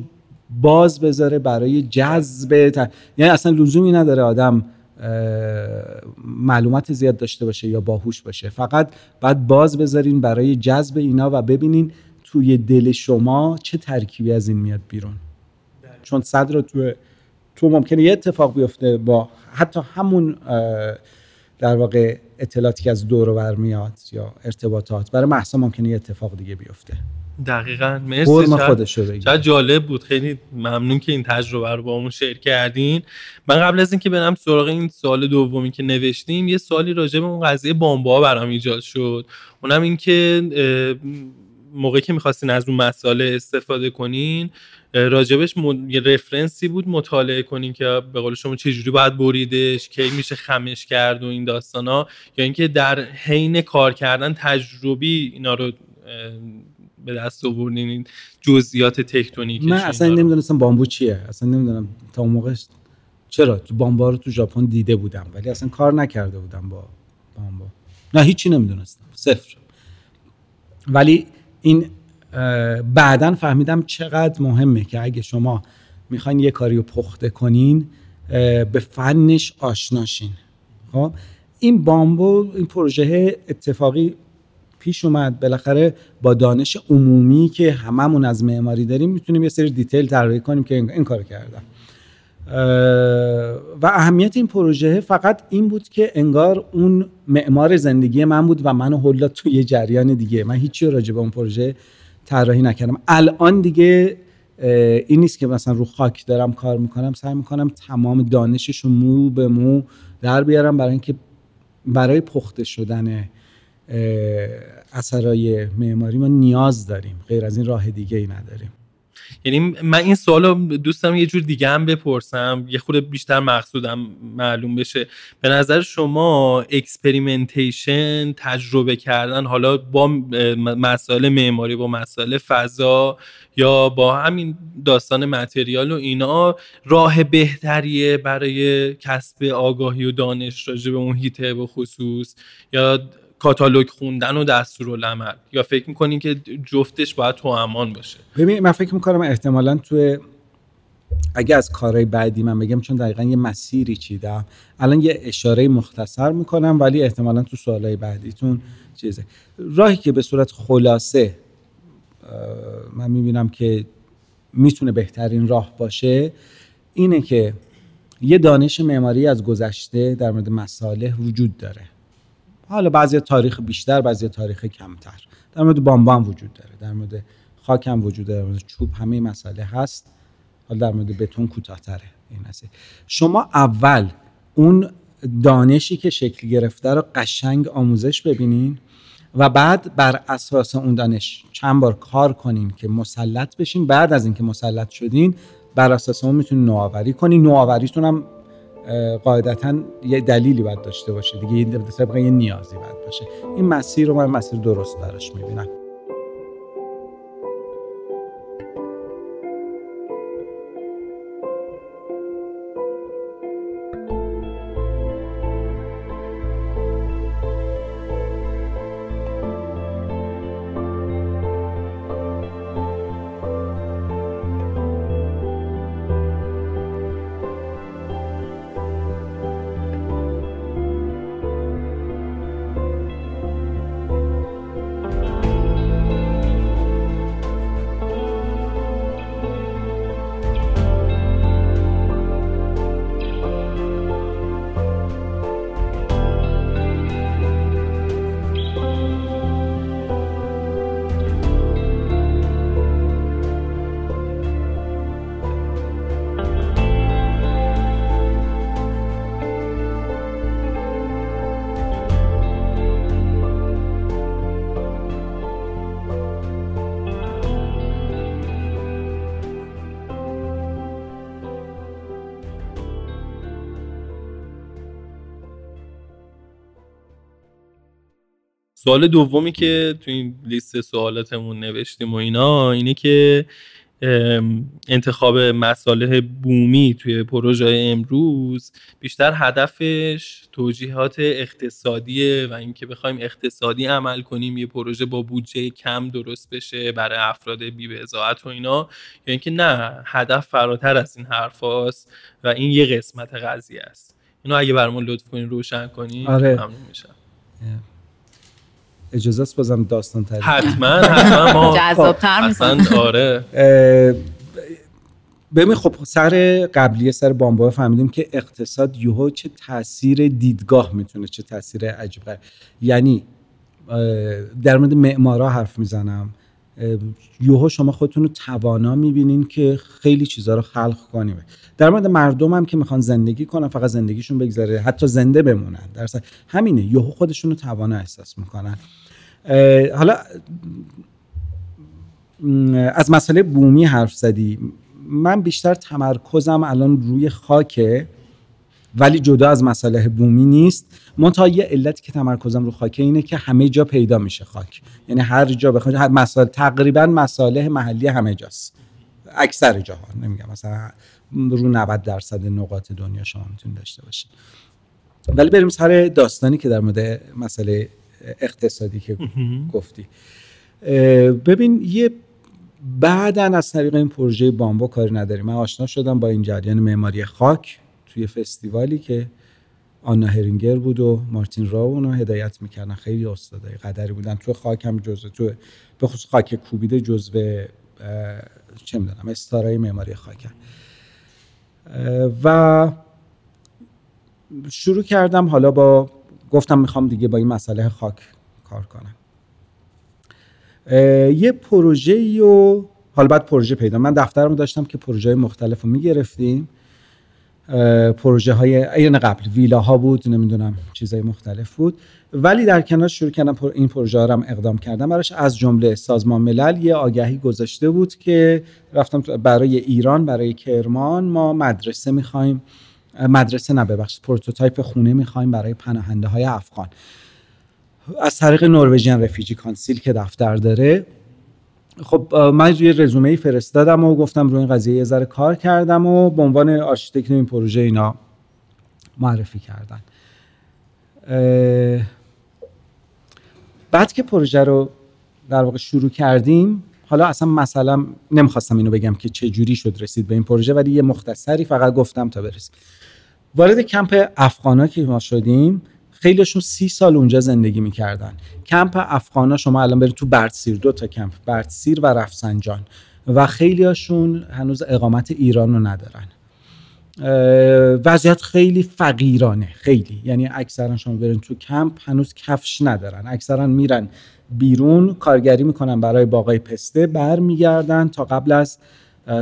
باز بذاره برای جذب یعنی اصلا لزومی نداره آدم معلومات زیاد داشته باشه یا باهوش باشه. فقط باید باز بذارین برای جذب اینا و ببینین توی دل شما چه ترکیبی از این میاد بیرون. چون صدر تو تو ممکنه یه اتفاق بیفته با حتی همون در واقع اطلاعاتی که از دور و میاد یا ارتباطات برای محسا ممکنه یه اتفاق دیگه بیفته. دقیقا. مرسی خودش چقدر جالب بود. خیلی ممنون که این تجربه رو با اون شیر کردین. من قبل از اینکه برم سراغ این سال دومی که نوشتیم یه سالی راجع به اون قضیه بامبا برام ایجاد شد. اونم این که موقعی که می‌خواستین از اون مسئله استفاده کنین راجبش یه رفرنسی بود مطالعه کنین که به قول شما چجوری باید بریدش کی میشه خمش کرد و این داستان ها یا اینکه در حین کار کردن تجربی اینا رو به دست آوردین جزئیات تکتونیکی من اصلا نمی‌دونستم بامبو چیه. اصلا نمی‌دونم تا اون موقع چرا. بامبا رو تو ژاپن دیده بودم ولی اصلا کار نکرده بودم با بامبا نه هیچی نمی‌دونستم. صفر. ولی این بعدا فهمیدم چقدر مهمه که اگه شما می‌خواین یه کاری رو پخته کنین به فنش آشناشین خب؟ این بامبو این پروژه اتفاقی پیش اومد. بالاخره با دانش عمومی که هممون از معماری داریم می‌تونیم یه سری دیتیل طراحی کنیم که این کار کردم. و اهمیت این پروژه فقط این بود که انگار اون معمار زندگی من بود و منو هلا توی جریان دیگه. من هیچی راجع به اون پروژه طراحی نکردم. الان دیگه این نیست که مثلا رو خاک دارم کار می‌کنم سعی می‌کنم تمام دانشش رو مو به مو در بیارم برای اینکه برای پخته شدن اثرای معماری ما نیاز داریم. غیر از این راه دیگه ای نداریم. یعنی من این سوال رو دوستم یه جور دیگه هم بپرسم یه خود بیشتر مقصودم معلوم بشه. به نظر شما experimentation تجربه کردن حالا با مسائل معماری با مسائل فضا یا با همین داستان متریال و اینا راه بهتریه برای کسب آگاهی و دانش راجع به اون هیته به خصوص؟ یا کاتالوگ خوندن و دستورالعمل. یا فکر می‌کنین که جفتش باید تو امان باشه؟ ببین من فکر می‌کنم احتمالا تو اگه از کارهای بعدی من بگم چون دقیقا یه مسیری چیدم. الان یه اشاره مختصر می‌کنم ولی احتمالا تو سوالهای بعدیتون چیزه. راهی که به صورت خلاصه من می‌بینم که می‌تونه بهترین راه باشه اینه که یه دانش معماری از گذشته در مورد مساله وجود داره. حالا بعضی تاریخ بیشتر بعضی تاریخ کمتر. در مورد بامبا وجود داره در مورد خاک هم وجود داره در مورد چوب همه مسئله هست. حالا در مورد بتون کوتاهتره این هست. شما اول اون دانشی که شکل گرفته رو قشنگ آموزش ببینین و بعد بر اساس اون دانش چند بار کار کنین که مسلط بشین. بعد از اینکه مسلط شدین بر اساس اون می‌تونین نوآوری کنین. نوآوریتون هم قاعدتا یه دلیلی باید داشته باشه. دیگه طبق یه نیازی باید باشه. این مسیر رو من مسیر درست براش می‌بینم. سوال دومی که تو این لیست سوالاتمون نوشتیم و اینا اینه که انتخاب مساله بومی توی پروژه امروز بیشتر هدفش توجیهات اقتصادیه و اینکه بخوایم اقتصادی عمل کنیم یه پروژه با بودجه کم درست بشه برای افراد بی و اینا. یا اینکه نه هدف فراتر از این حرف و این یه قسمت قضیه است. اینو اگه برامون لطف کنین روشن کنین آره. ممنون میشم. اجازه است بازم داستان تعریف حتما حتما ما جذاب‌تر خب، آره. ببین خب سر قبلی سر بامبا فهمیدیم که اقتصاد یوهو چه تاثیر دیدگاه می‌تونه چه تاثیر عجیب یعنی در مورد معمارا حرف می‌زنم. یوهو شما خودتون رو توانا می‌بینین که خیلی چیزها رو خلق کنیم. در مورد مردم هم که می‌خوان زندگی کنن فقط زندگیشون بگذره حتی زنده بمونن. در همینه یوهو خودشون رو توانا احساس می‌کنن. حالا از مسئله بومی حرف زدی. من بیشتر تمرکزم الان روی خاکه ولی جدا از مسئله بومی نیست. منتها یه علتی که تمرکزم رو خاکه اینه که همه جا پیدا میشه خاک. یعنی هر جا بخواید مسائل تقریبا مساله محلی همه جاست. اکثر جاها نمیگم. مثلا رو 90 درصد نقاط دنیا شما می‌تونید داشته باشید. ولی بریم سر داستانی که در مورد مسئله اقتصادی که گفتی. ببین یه بعدا از طریق این پروژه بامبا کاری نداریم. من آشنا شدم با این جریان معماری خاک. توی فستیوالی که آنا هرینگر بود و مارتین راو اونو هدایت می‌کردن. خیلی استادای قدری بودن. تو خاک هم جزو تو به خصوص خاک کوبیده جزو چه می‌دونم استارای معماری خاک. و شروع کردم حالا با گفتم می‌خوام دیگه با این مسئله خاک کار کنم. یه پروژه و حالا بعد پروژه پیدا من دفترم داشتم که پروژه مختلف رو می‌گرفتیم. پروژه های ایران قبل. ویلاها بود نمی‌دونم چیزای مختلف بود. ولی در کنار شروع کردم این پروژه ها هم اقدام کردم. براش از جمله سازمان ملل یه آگهی گذاشته بود که رفتم برای ایران برای کرمان ما مدرسه می‌خوایم. مدرسه نه ببخشید prototype خونه می‌خوایم برای پناهنده های افغان. از طریق Norwegian Refugee Council که دفتر داره خب من یه رزومه ای فرستادم و گفتم روی این قضیه یه ذره کار کردم و به عنوان آرشیتکت این پروژه اینا معرفی کردن. بعد که پروژه رو در واقع شروع کردیم حالا اصلا مثلا نمی‌خواستم اینو بگم که چه جوری شد رسید به این پروژه ولی یه مختصری فقط گفتم تا برسیم. وارد کمپ افغانا که ما شدیم خیلیشون سی سال اونجا زندگی می‌کردن. کمپ افغانا شما الان برید تو بردسیر دو تا کمپ بردسیر و رفسنجان. و خیلیاشون هنوز اقامت ایران رو ندارن. وضعیت خیلی فقیرانه خیلی. یعنی اکثرا شما برین تو کمپ هنوز کفش ندارن. اکثرا میرن بیرون کارگری می‌کنن برای باقای پسته برمیگردن تا قبل از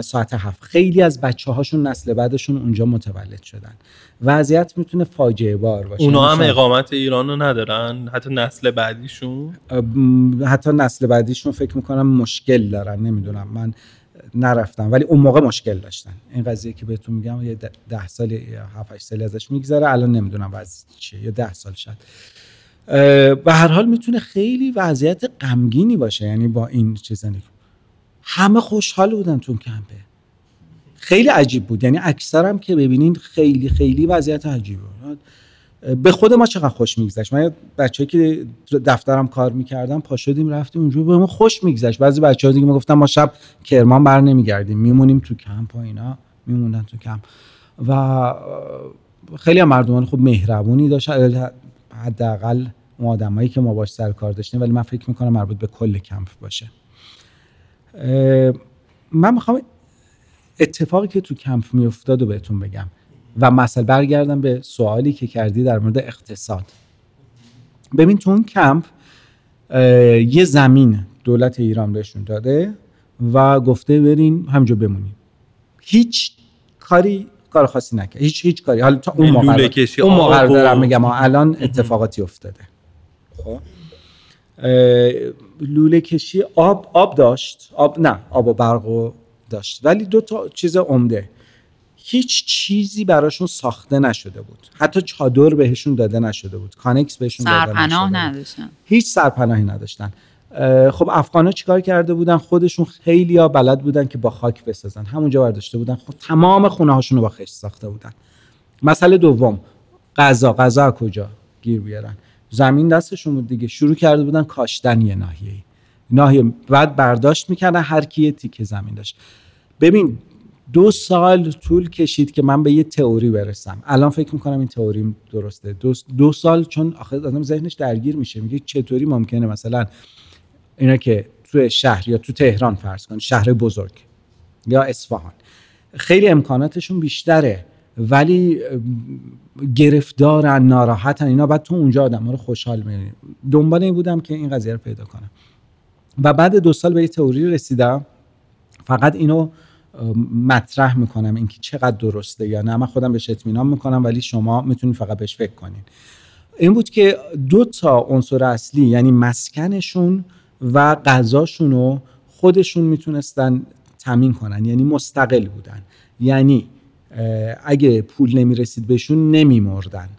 ساعت هفت. خیلی از بچه هاشون نسل بعدشون اونجا متولد شدن. وضعیت می‌تونه فاجعه بار باشه. اونا هم اقامت ایران رو ندارن؟ حتی نسل بعدیشون؟ حتی نسل بعدیشون فکر می‌کنم مشکل دارن. نمی‌دونم. من نرفتم. ولی اون موقع مشکل داشتن. این قضیه که بهتون میگم یه ده سال یا هفت سالی ازش میگذره. الان نمی‌دونم وضع چیه. یا ده سال شد به هر حال می‌تونه خیلی وضعیت غمگینی باشه. یعنی با این چیز همه خوشحال بودن تو کمپه. خیلی عجیب بود. یعنی اکثرم که ببینین خیلی خیلی وضعیت عجیبه. به خود ما چقدر خوش میگذشت؟ من بچه‌ای که دفترم کار می‌کردم پا شدیم رفتیم اونجا به ما خوش میگذشت. بعضی بچه‌ها دیگه می‌گفتن ما شب کرمان بر نمیگردیم. میمونیم تو کمپ و اینا میموندن تو کمپ. و خیلی هم مردمان خوب مهربونی داشت. حداقل اون آدمایی که ما باش سر کار داشتیم. ولی من فکر می‌کنم مربوط به کل کمپ باشه. من می‌خوام اتفاقی که تو کمپ میافتاد و بهتون بگم و مثلا برگردم به سوالی که کردی در مورد اقتصاد. ببین تو اون کمپ یه زمین دولت ایران بهشون داده و گفته برین همجا بمونین هیچ کاری کار خاصی نکرد. هیچ هیچ کاری. حالا تا اون موقع اون موقع دارم میگم الان اتفاقاتی افتاده. خب. لوله کشی آب آب داشت. آب نه آب و برق داشت. ولی دو تا چیز عمده. هیچ چیزی براشون ساخته نشده بود. حتی چادر بهشون داده نشده بود. کانکس بهشون داده نشده نداشتن. هیچ سرپناهی نداشتن. خب افغانا چیکار کرده بودن؟ خودشون خیلی ها بلد بودن که با خاک بسازن. همونجا برداشته بودن. خب تمام خونه هاشون رو با خشت ساخته بودن. مسئله دوم. غذا. غذا کجا؟ گیر بیارن. زمین دستشون بود دیگه. شروع کرده بودن کاشتن یه ناحیه ناحیه بعد برداشت می‌کردن هر کی تیکه زمین داشت. ببین دو سال طول کشید که من به یه تئوری برسم. الان فکر می‌کنم این تئوری درسته. دو, دو سال چون آخه آدم ذهنش درگیر میشه. میگه چطوری ممکنه مثلا اینا که تو شهر یا تو تهران فرض کن شهر بزرگ یا اصفهان. خیلی امکاناتشون بیشتره. ولی گرفتارن ناراحتن اینا. بعد تو اونجا آدم ها رو خوشحال می‌بینی دنبال این بودم که این قضیه رو پیدا کنم. و بعد دو سال به یه تئوری رسیدم. فقط اینو مطرح می‌کنم اینکه چقدر درسته یا نه. من خودم بهش اطمینان می‌کنم ولی شما می‌تونید فقط بهش فکر کنین. این بود که دو تا عنصر اصلی یعنی مسکنشون و غذاشون رو خودشون می‌تونستن تامین کنن. یعنی مستقل بودن. یعنی اگه پول نمی‌رسید بهشون نمیمردن.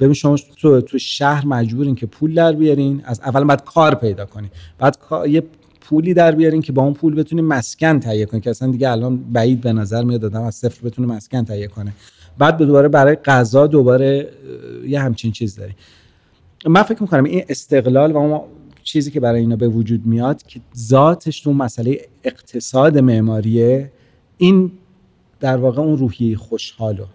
ببین شما تو تو شهر مجبورین که پول در بیارین. از اول بعد کار پیدا کنین. بعد یه پولی در بیارین که با اون پول بتونین مسکن تهیه کنین که اصلا دیگه الان بعید به نظر میاد دادم از صفر بتونه مسکن تهیه کنه. بعد دوباره برای غذا دوباره یه همچین چیز داری. من فکر می‌کنم این استقلال و اون چیزی که برای اینا به وجود میاد که ذاتش تو مسئله اقتصاد معماریه این در واقع اون روحیه خوشحالو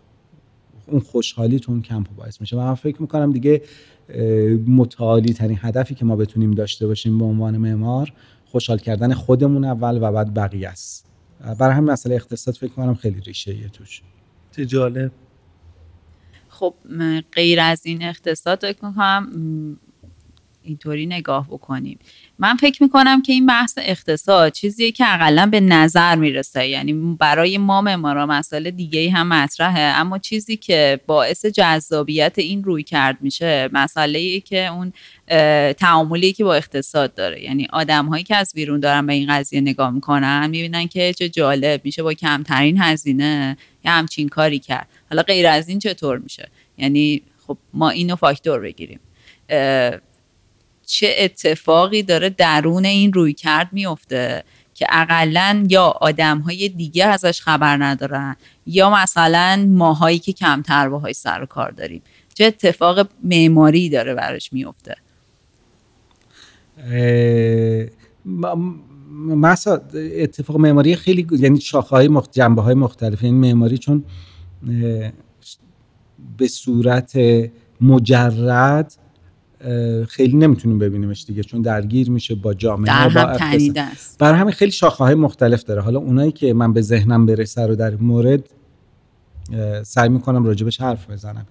اون خوشحالی تو اون کمپ باعث میشه. و من فکر می‌کنم دیگه متعالی ترین هدفی که ما بتونیم داشته باشیم به عنوان معمار خوشحال کردن خودمون اول و بعد بقیه است. برای همین مسئله اقتصاد فکر کنم خیلی ریشه یه توش جالب. خب غیر از این اقتصاد فکر کنم اینطوری نگاه بکنیم. من فکر می‌کنم که این بحث اقتصاد چیزیه که اقلا به نظر می‌رسه. یعنی برای ما معمارا مسائل دیگه هم مطرحه. اما چیزی که باعث جذابیت این روی کرد میشه مسئله ای که اون تعاملی که با اقتصاد داره. یعنی آدم هایی که از بیرون دارن به این قضیه نگاه می‌کنن می‌بینن که چه جالب میشه با کمترین هزینه یه همچین کاری کرد. حالا غیر از این چطور میشه؟ یعنی خب ما اینو فاکتور بگیریم. چه اتفاقی داره درون این روی کرد میفته که اقلا یا آدم های دیگه ازش خبر ندارن یا مثلا ماهایی که کمتر باهای سر و کار داریم. چه اتفاق معماری داره براش میفته؟ مثلا اتفاق معماری خیلی یعنی شاخه های مخت... جنبه های مختلف. این یعنی معماری چون به صورت مجرد خیلی نمی‌تونیم ببینیمش دیگه چون درگیر میشه با جامعه در با برای همین خیلی شاخه های مختلف داره. حالا اونایی که من به ذهنم برسه رو در مورد سعی می‌کنم راجبش حرف بزنم.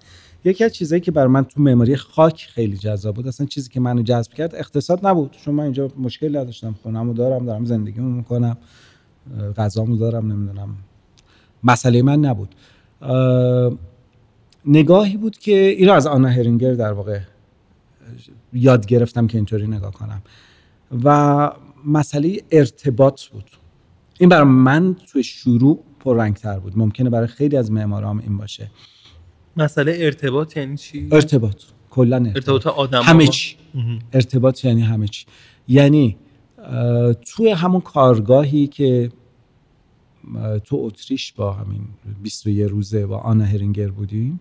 یکی از چیزایی که برای من تو معماری خاک خیلی جذاب بود اصلا چیزی که منو جذب کرد اقتصاد نبود. چون من اینجا مشکل نداشتم خونمو دارم دارم زندگیمو می‌کنم غذامو دارم نمی‌دونم مسئله من نبود. نگاهی بود که این از آنا هرینگر در واقع یاد گرفتم که اینطوری نگاه کنم. و مسئله ارتباط بود. این برای من تو شروع پررنگتر بود. ممکنه برای خیلی از معمارام این باشه. مسئله ارتباط یعنی چی؟ ارتباط. کلا ارتباط, ارتباط آدم همه چی. ارتباط یعنی همه چی. یعنی توی همون کارگاهی که تو اتریش با همین 21 روزه با آنا هرینگر بودیم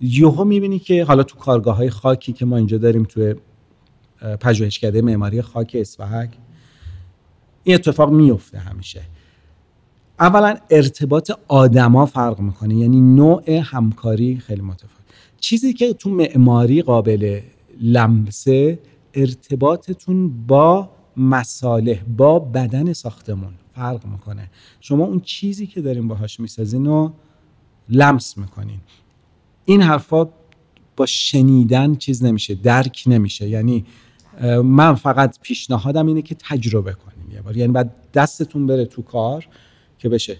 یوهو می‌بینی که حالا تو کارگاه های خاکی که ما اینجا داریم توی پژوهشکده معماری خاک اسفحک این اتفاق میفته همیشه. اولا ارتباط آدما فرق می‌کنه یعنی نوع همکاری خیلی متفاوت. چیزی که تو معماری قابل لمسه ارتباطتون با مصالح با بدن ساختمون فرق می‌کنه. شما اون چیزی که داریم باهاش می‌سازین رو لمس می‌کنین. این حرفا با شنیدن چیز نمیشه درک نمیشه. یعنی من فقط پیشنهادم اینه که تجربه کنیم یه بار. یعنی بعد دستتون بره تو کار که بشه.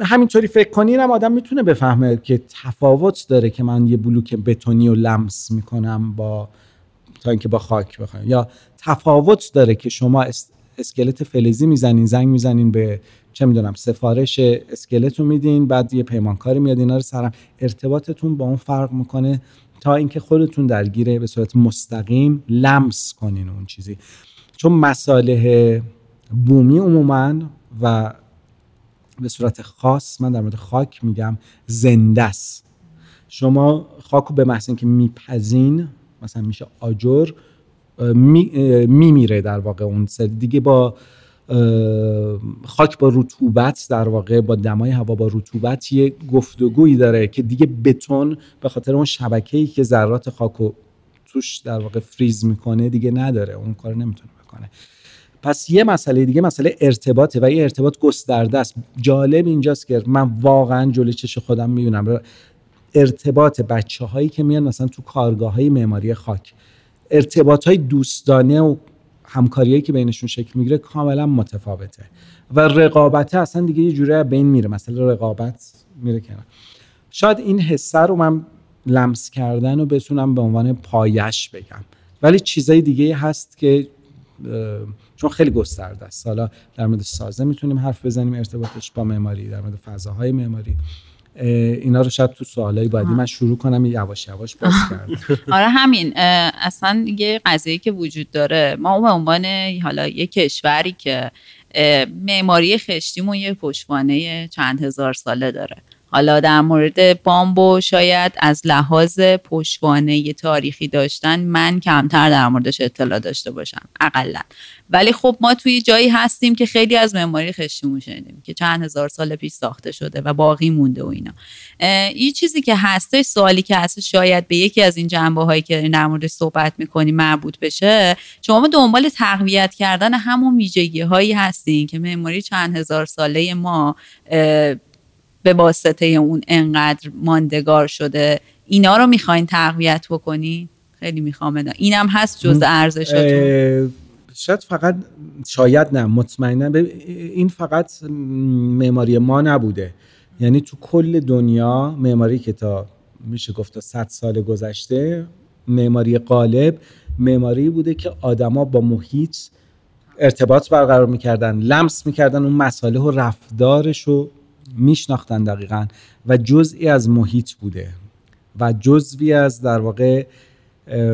همینطوری فکر کنین هم آدم می‌تونه بفهمه که تفاوت داره که من یه بلوک بتونی رو لمس می‌کنم با تا اینکه با خاک بخوایم یا تفاوت داره که شما اسکلت فلزی می‌زنین زنگ می‌زنین به چه می‌دونم سفارش اسکلت رو میدین بعد یه پیمانکاری میاد اینا رو سرم. ارتباطتون با اون فرق می‌کنه تا اینکه خودتون درگیره به صورت مستقیم لمس کنین اون چیزی. چون مساله بومی عموما و به صورت خاص من در مورد خاک میگم زنده است. شما خاک رو به محض اینکه میپزین مثلا میشه آجر میمیره می در واقع اون سر دیگه با خاک با رطوبت در واقع با دمای هوا با رطوبت یه گفتگویی داره که دیگه بتون به خاطر اون شبکه‌ای که ذرات خاک رو توش در واقع فریز می‌کنه دیگه نداره. اون کار نمی‌تونه بکنه. پس یه مسئله دیگه مسئله ارتباطه و این ارتباط گسترده است. جالب اینجاست که من واقعا جلوی چش خودم می‌بینم. ارتباط بچه هایی که میان مثلا تو کارگاه های معماری خاک. ارتباط های دوستانه و همکاریایی که بینشون شکل می‌گیره کاملا متفاوته. و رقابته اصلا دیگه یه جوری بین میره. مثلا رقابت میره کنار. شاید این حسه رو من لمس کردن و بتونم به عنوان پایش بگم. ولی چیزای دیگه هست که چون خیلی گسترده است. حالا در مورد سازه می‌تونیم حرف بزنیم. ارتباطش با معماری در مورد فضاهای معماری. اینا رو شاید تو سوالای بعدی من شروع کنم یواش یواش باز کردم. آره همین اصلا یه قضیه که وجود داره. ما به عنوان حالا یه کشوری که معماری خشتیمون یه پشتوانه چند هزار ساله داره. حالا در مورد بامبو شاید از لحاظ پشوانه تاریخی داشتن من کمتر در موردش اطلاع داشته باشم اقلا. ولی خب ما توی جایی هستیم که خیلی از معماری خشتیمون شنیدیم که چند هزار سال پیش ساخته شده و باقی مونده و اینا. این چیزی که هستش سوالی که هست شاید به یکی از این جنبه هایی که در مورد صحبت می‌کنیم مربوط بشه شما دنبال تقویت کردن همون ویژگی هایی هستین که معماری چند هزار ساله ما به واسطه اون انقدر ماندگار شده. اینا رو می‌خواین تقویت بکنی؟ خیلی می‌خوام اینم هست جز ارزشتون؟ شاید فقط شاید نه مطمئنا این فقط معماری ما نبوده. یعنی تو کل دنیا معماری که تا میشه گفت تا 100 سال گذشته معماری قالب معماری بوده که آدما با محیط ارتباط برقرار می‌کردن لمس می‌کردن اون مساله و رفتارش رو میشناختن دقیقا و جزئی از محیط بوده و جزوی از در واقع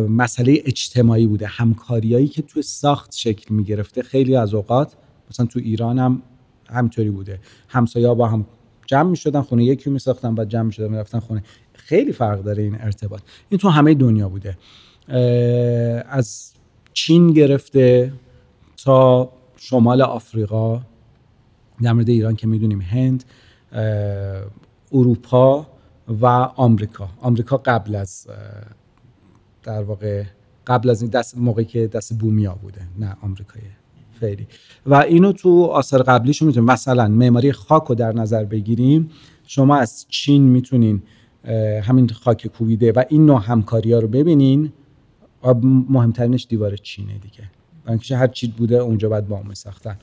مسئله اجتماعی بوده. همکاریایی که توی ساخت شکل می‌گرفته خیلی از اوقات مثلا تو ایران هم همینطوری بوده. همسایه با هم جمع می‌شدن خونه یکی میساختن بعد جمع می‌شدن می‌رفتن خونه. خیلی فرق داره این ارتباط. این تو همه دنیا بوده. از چین گرفته تا شمال آفریقا در مورد ایران که می‌دونیم هند. اروپا و آمریکا. آمریکا قبل از در واقع قبل از این دست موقعی که دست بومیا بوده نه آمریکای خیلی و اینو تو آثار قبلیشو می‌تونیم. مثلا معماری خاک رو در نظر بگیریم. شما از چین می‌تونین همین خاک کوبیده و این نوع همکاری ها رو ببینین. مهمترینش دیوار چینه دیگه. اینکه هر چی بوده اونجا باید با ساختن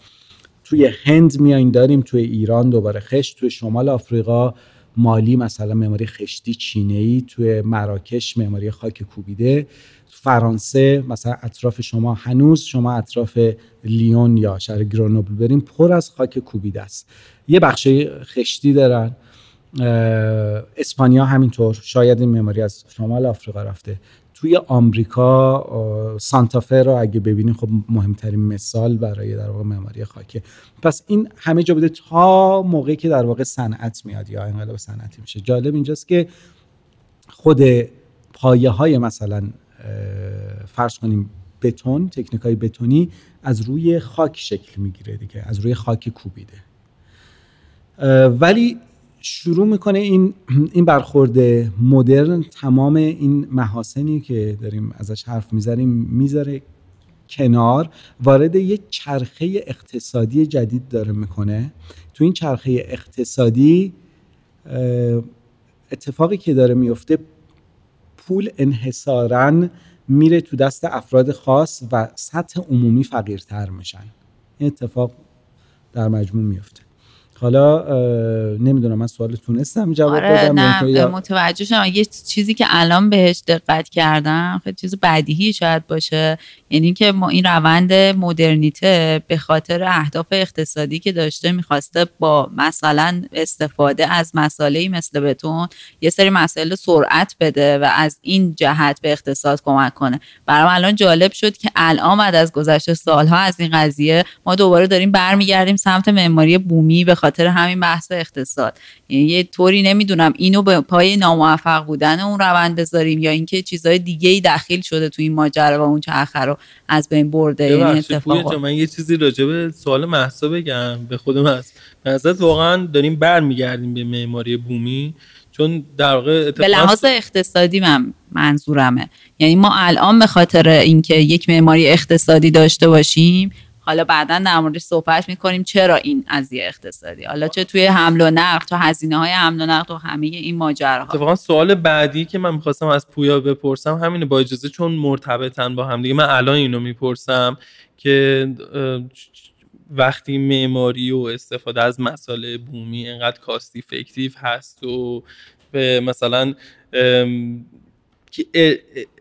توی هند میاین داریم توی ایران دوباره خشت توی شمال آفریقا مالی مثلا معماری خشتی چینه ای توی مراکش معماری خاک کوبیده. فرانسه مثلا اطراف شما هنوز شما اطراف لیون یا شهر گرانوبل بریم پر از خاک کوبیده است. یه بخش خشتی دارن. اسپانیا همینطور شاید این معماری از شمال آفریقا رفته. توی آمریکا سانتافه رو اگه ببینیم خب مهمترین مثال برای در واقع معماری خاکه. پس این همه جا بوده تا موقعی که در واقع صنعت میاد یا انقلاب صنعتی میشه. جالب اینجاست که خود پایه های مثلا فرض کنیم بتون تکنیک های بتونی از روی خاک شکل می‌گیره دیگه از روی خاک کوبیده. ولی شروع می‌کنه این این برخورد مدرن تمام این محاسنی که داریم ازش حرف می‌زنیم می‌ذاره کنار. وارد یک چرخه اقتصادی جدید داره می‌کنه. تو این چرخه اقتصادی اتفاقی که داره میفته پول انحصارا میره تو دست افراد خاص و سطح عمومی فقیرتر میشن. این اتفاق در مجموع میفته حالا نمی‌دونم من سوال تونستم جواب آره بدم نه متوجه شدم. یه چیزی که الان بهش دقت کردم خیلی چیز بدیهی شاید باشه. یعنی که ما این روند مدرنیته به خاطر اهداف اقتصادی که داشته می‌خواسته با مثلا استفاده از مسائلی مثل بتون یه سری مسائل سرعت بده و از این جهت به اقتصاد کمک کنه. برام الان جالب شد که الان بعد از گذشته سالها از این قضیه ما دوباره داریم برمیگردیم سمت معماری بومی به خاطر همین بحث اقتصاد. یعنی یه طوری نمی‌دونم اینو به پای ناموفق بودن اون روند بذاریم یا اینکه چیزای دیگه ای دخیل شده تو این ماجرا و اون چرخه رو از بین برده. این یعنی اتفاق من یه چیزی راجع به سوال محسا بگم به خودم هست نظرت واقعا داریم برمیگردیم به معماری بومی چون در واقع به لحاظ اقتصادی من منظورمه. یعنی ما الان به خاطر اینکه یک معماری اقتصادی داشته باشیم حالا بعدا در موردش صحبت می‌کنیم چرا این قضیه اقتصادی؟ حالا چه توی حمل و نقل تو هزینه های حمل و نقل و همه این ماجراها؟ اتفاقا سوال بعدی که من می‌خواستم از پویا بپرسم همینه با اجازه چون مرتبطن با هم دیگه من الان اینو می‌پرسم که وقتی معماری و استفاده از مسائل بومی انقدر کاستی فکتیو هست و به مثلا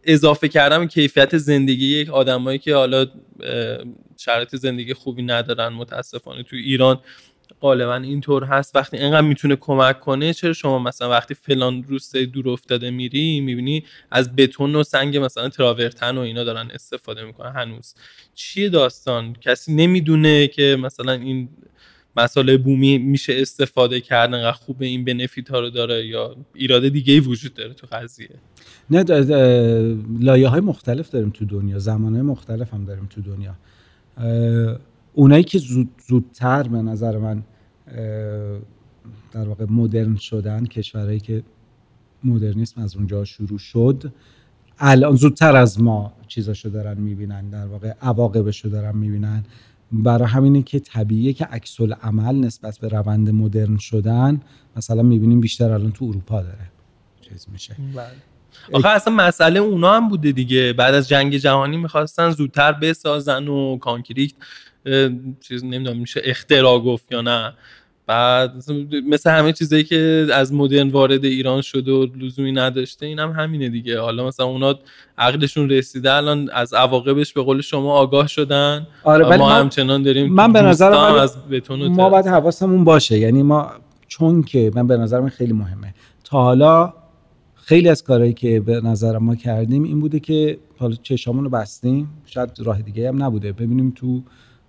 اضافه کردم کیفیت زندگی یک آدمایی که حالا شرایط زندگی خوبی ندارن متاسفانه تو ایران غالبا اینطور هست. وقتی اینقدر می‌تونه کمک کنه چرا شما مثلا وقتی فلان روسته دور افتاده میری می‌بینی از بتون و سنگ مثلا تراورتن و اینا دارن استفاده می‌کنن هنوز. چیه داستان؟ کسی نمی‌دونه که مثلا این مسائل بومی میشه استفاده کرد انقدر خوب این بنفیت ها رو داره یا ایراد دیگه ای وجود داره تو قضیه. نه لایه های مختلف داریم تو دنیا زمان های مختلف هم داریم تو دنیا. اونایی که زود زودتر به نظر من در واقع مدرن شدن کشورهایی که مدرنیسم از اونجا شروع شد الان زودتر از ما چیزاشو دارن می‌بینن در واقع عواقبشو دارن می‌بینن. برای همینه که طبیعیه که عکس عمل نسبت به روند مدرن شدن مثلا می‌بینیم بیشتر الان تو اروپا داره چیز میشه. بله. آخه اصلا مسئله اونا هم بوده دیگه. بعد از جنگ جهانی می‌خواستن زودتر بسازن و کانکریت چیز نمی‌دونم میشه اختراع گفت یا نه. بعد مثل همه چیزایی که از مدرن وارد ایران شده و لزومی نداشته این هم همینه دیگه. حالا مثلا اونا عقلشون رسیده الان از عواقبش به قول شما آگاه شدن. آره ما من همچنان داریم من به نظر از بتون ما باید حواسمون باشه. یعنی ما چون که من به نظر خیلی مهمه. تا حالا خیلی از کارهایی که به نظر ما کردیم این بوده که حالا چشامون رو بستیم شاید راه دیگه هم نبوده. ببینیم تو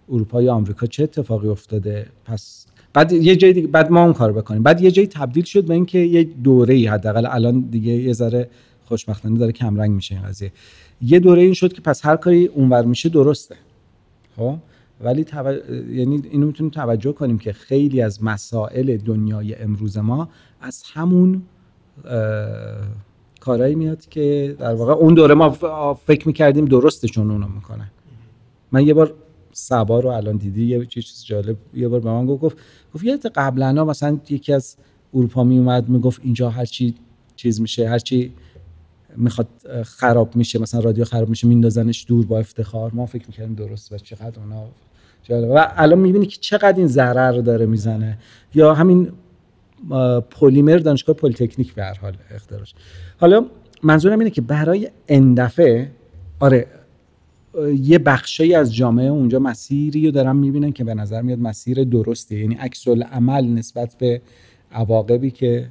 اروپا یا آمریکا چه اتفاقی افتاده. پس بعد یه جای دیگه بعد ما اون کار بکنیم. بعد یه جایی تبدیل شد به اینکه یه دوره ای حداقل الان دیگه یه ذره خوشبختانه داره کم رنگ میشه این قضیه. یه دوره این شد که پس هر کاری اونور میشه درسته. خب؟ ولی تو... یعنی اینو می‌تونیم توجه کنیم که خیلی از مسائل دنیای امروز ما از همون کارایی میاد که در واقع اون دوره ما فکر می‌کردیم درستشون اونو می‌کنن. من یه بار سبا رو الان دیدی یه چیز جالب یه بار به من گفت گفت یه قبلا مثلا یکی از اروپا می اومد می‌گفت اینجا هر چی چیز میشه هر چی می‌خواد خراب میشه مثلا رادیو خراب میشه میندازنش دور با افتخار. ما فکر می‌کردیم درست و چقدر اونا جالب. و الان می‌بینی که چقدر این ضرر داره می‌زنه. یا همین پلیمر دانشگاه پلیتکنیک به هر حال اختراعش حالا منظورم اینه که برای اندفعه آره یه بخشی از جامعه اونجا مسیری رو دارن می‌بینن که به نظر میاد مسیر درستی یعنی عکس عمل نسبت به عواقبی که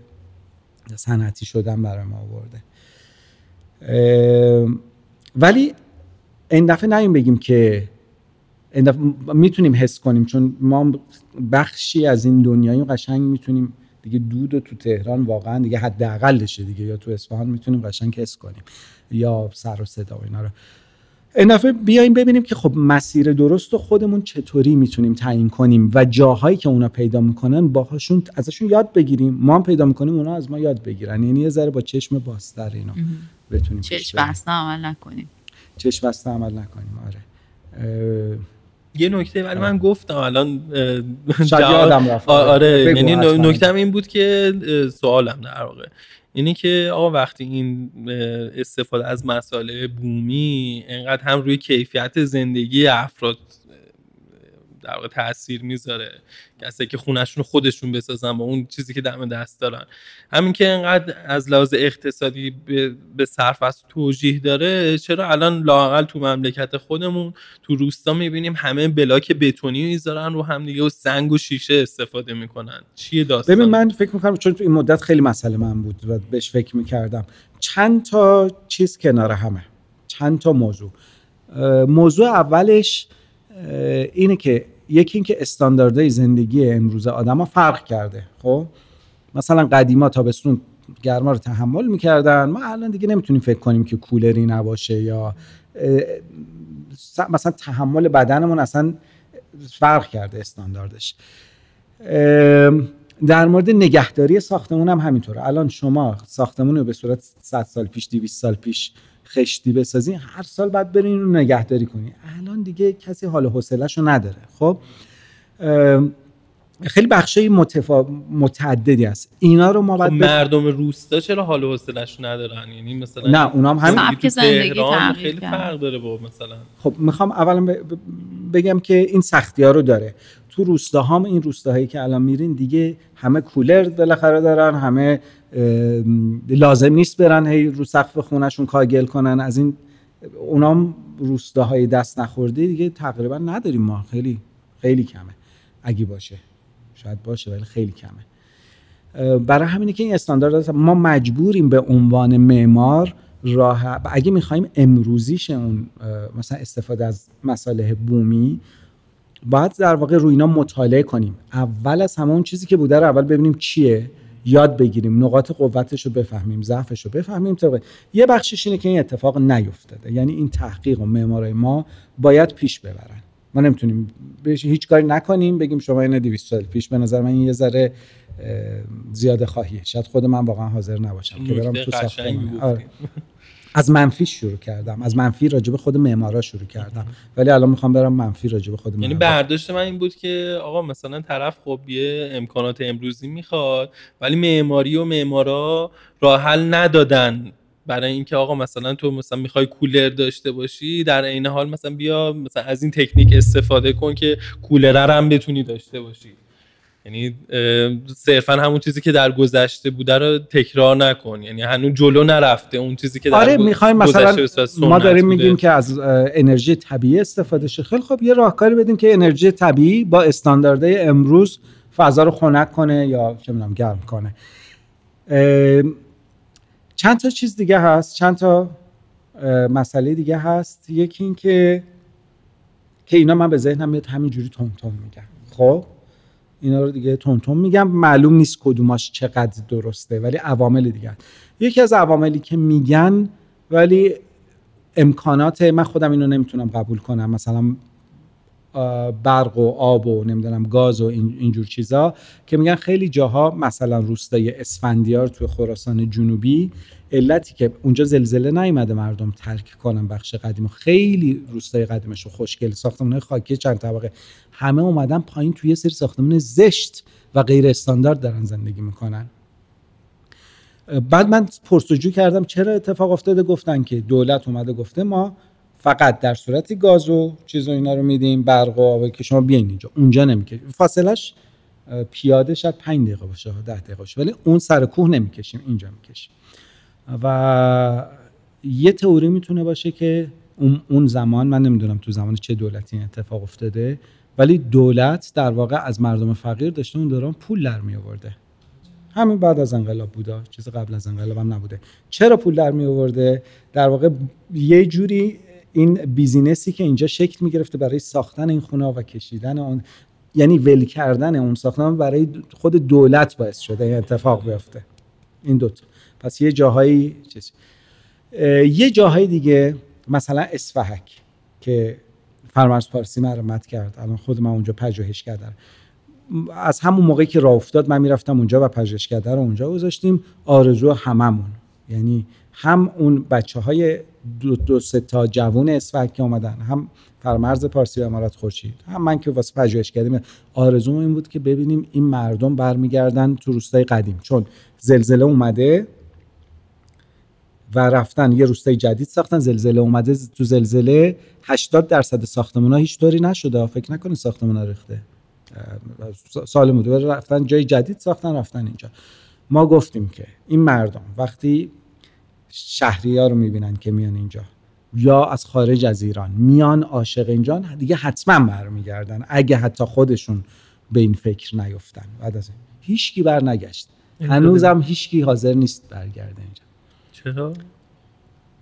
صنعتی شدن برای ما آورده. ولی این دفعه نیم بگیم که می‌تونیم حس کنیم چون ما بخشی از این دنیایی قشنگ می‌تونیم دیگه دود و تو تهران واقعا دیگه حداقلشه دیگه. یا تو اصفهان می‌تونیم قشنگ حس کنیم. یا سر و صدا و اینا رو. این دفعه بیایم ببینیم که خب مسیر درست و خودمون چطوری می‌تونیم تعیین کنیم و جاهایی که اونا پیدا می‌کنن باهاشون ازشون یاد بگیریم. ما هم پیدا می‌کنیم اونا از ما یاد بگیرن. یعنی یه ذره با چشم باستر اینو بتونیم چشم بسته عمل نکنیم. چشم بسته عمل نکنیم. آره. یه نکته ولی من گفتم الان یادم رفت. آره یعنی نکته این بود که سوالم در واقع. اینی که آقا وقتی این استفاده از مسائل بومی انقدر هم روی کیفیت زندگی افراد در واقع تاثیر می‌ذاره. کسی که خونشون خودشون بسازن با اون چیزی که دم دست دارن. همین که انقدر از لحاظ اقتصادی به صرف از توجیه داره چرا الان لاقل تو مملکت خودمون تو روستا می‌بینیم همه بلاک بتونی می‌ذارن رو هم دیگه و سنگ و شیشه استفاده می‌کنن. چیه داستان؟ ببین من فکر می‌کنم چون تو این مدت خیلی مسئله من بود و بهش فکر می‌کردم. چند تا چیز کنار همه. چند تا موضوع. موضوع اولش اینه که یکی اینکه استانداردهای زندگی امروز آدما فرق کرده خب؟ مثلا قدیما تابستون گرما رو تحمل می‌کردن ما الان دیگه نمی‌تونیم فکر کنیم که کولری نباشه یا مثلا تحمل بدنمون اصلا فرق کرده استانداردش. در مورد نگهداری ساختمون هم همینطوره. الان شما ساختمون رو به صورت 100 سال پیش 200 سال پیش خشتی بسازی هر سال باید برین رو نگهداری کنی. الان دیگه کسی حال حوصله‌شو رو نداره. خب؟ خیلی بخشای متفا... متعددی هست. اینا رو ما باید خب مردم روستا چرا حال و حوصله‌اش ندارن؟ یعنی مثلا نه اونام هم سبک زندگی خیلی فرق داره با مثلا. خب می‌خوام اولا بگم که این سختی ها رو داره. تو روستاها این روستاهایی که الان میرین دیگه همه کولر بالاخره دارن همه لازم نیست برن هی رو سقف خونهشون کاگل کنن. از این اونام روستاهای دست نخورده دیگه تقریبا نداریم ما. خیلی خیلی کمه. اگه باشه. شاید باشه ولی خیلی کمه. برای همینه که این استاندارد ما مجبوریم به عنوان معمار راه اگه می‌خوایم امروزیش اون مثلا استفاده از مساله بومی باید در واقع روی اینا مطالعه کنیم. اول از همه اون چیزی که بوده رو اول ببینیم چیه یاد بگیریم نقاط قوتش رو بفهمیم ضعفش رو بفهمیم. طبقه یه بخشش اینه که این اتفاق نیفتاده. یعنی این تحقیق و معمارای ما باید پیش ببرن. ما نمی‌تونیم بهش هیچ کاری نکنیم بگیم شما این 200 سال پیش به نظر من یه ذره زیاده خواهیه. شاید خود من واقعا حاضر نباشم که برم تو ساختمان. از منفی شروع کردم. از منفی راجب خود معمارا شروع کردم. ولی الان می‌خوام برم منفی راجب خود یعنی برداشت من این بود که آقا مثلا طرف خب یه امکانات امروزی می‌خواد ولی معماری و معمارا راه حل ندادن. برای اینکه آقا مثلا تو مثلا می‌خوای کولر داشته باشی در عین حال مثلا بیا مثلا از این تکنیک استفاده کن که کولر هم بتونی داشته باشی. یعنی صرفا همون چیزی که در گذشته بوده رو تکرار نکن. یعنی هنوز جلو نرفته اون چیزی که در آره می‌خوایم مثلا ما داریم میگیم که از انرژی طبیعی استفاده شه. خیلی خب یه راهکاری بدیم که انرژی طبیعی با استانداردهای امروز فضا رو خنک کنه یا چه می‌دونم گرم کنه. چند تا چیز دیگه هست چند تا مسئله دیگه هست. یکی این که که اینا من به ذهنم میاد همینجوری تون تون میگم خب؟ اینا رو دیگه تون میگم. معلوم نیست کدوماش چقدر درسته ولی عوامل دیگه یکی از عواملی که میگن ولی امکانات من خودم اینو نمی‌تونم قبول کنم. مثلا برق و آب و نمی‌دونم گاز و اینجور چیزا که میگن خیلی جاها مثلا روستای اسفندیار توی خراسان جنوبی علتی که اونجا زلزله نیومده مردم ترک کنن بخش قدیم خیلی روستای قدیمش خوشگل ساختمان خاکی چند طبقه. همه اومدن پایین توی سری ساختمان زشت و غیر استاندارد دارن زندگی می‌کنن. بعد من پرسجو کردم چرا اتفاق افتاده؟ گفتن که دولت اومده گفته ما فقط در صورتی گاز و چیز و اینا رو میدیم برق و آب که شما بیاین اینجا. اونجا نمی‌کشیم. فاصلش پیاده شاید 5 دقیقه باشه 10 دقیقه باشه ولی اون سر کوه نمی‌کشیم اینجا می‌کشیم. و یه تئوری می‌تونه باشه که اون زمان من نمی‌دونم تو زمان چه دولتی این اتفاق افتاده ولی دولت در واقع از مردم فقیر داشته اون دوران پول در می آورده همین بعد از انقلاب بوده چیز قبل از انقلاب هم نبوده. چرا پول در می آورده در واقع یه جوری این بیزینسی که اینجا شکل می گرفته برای ساختن این خونه و کشیدن اون یعنی ول کردن اون ساختن برای خود دولت باعث شده این اتفاق بیفته. این دوتا پس یه جاهایی چیز. یه جاهای دیگه مثلا اسفحک که فرمرز پارسی مرمت کرد. الان خود من اونجا پژوهش کردم از همون موقعی که راه افتاد من می‌رفتم اونجا و پژوهشکده رو اونجا گذاشتیم. آرزو هممون. یعنی هم اون بچه های دو, دو سه تا جوون اسفحک که اومدن هم فرمرز پارسی و امارات خورشید هم من که واسه پژوهش کردیم آرزوم این بود که ببینیم این مردم برمیگردن تو روستای قدیم. چون زلزله اومده و رفتن یه روستای جدید ساختن زلزله اومده تو زلزله 80 درصد ساختمون ها هیچ طوری نشده. فکر نکنید ساختمون ها ریخته سال بوده رفتن جای جدید ساختن رفتن اینجا. ما گفتیم که این مردم وقتی شهری ها رو می‌بینن که میان اینجا. یا از خارج از ایران. میان عاشق اینجا. دیگه حتما برمیگردن. اگه حتی خودشون به این فکر نیفتن. بعد از هیچکی بر نگشت هنوزم هیچکی حاضر نیست برگرده اینجا. چرا؟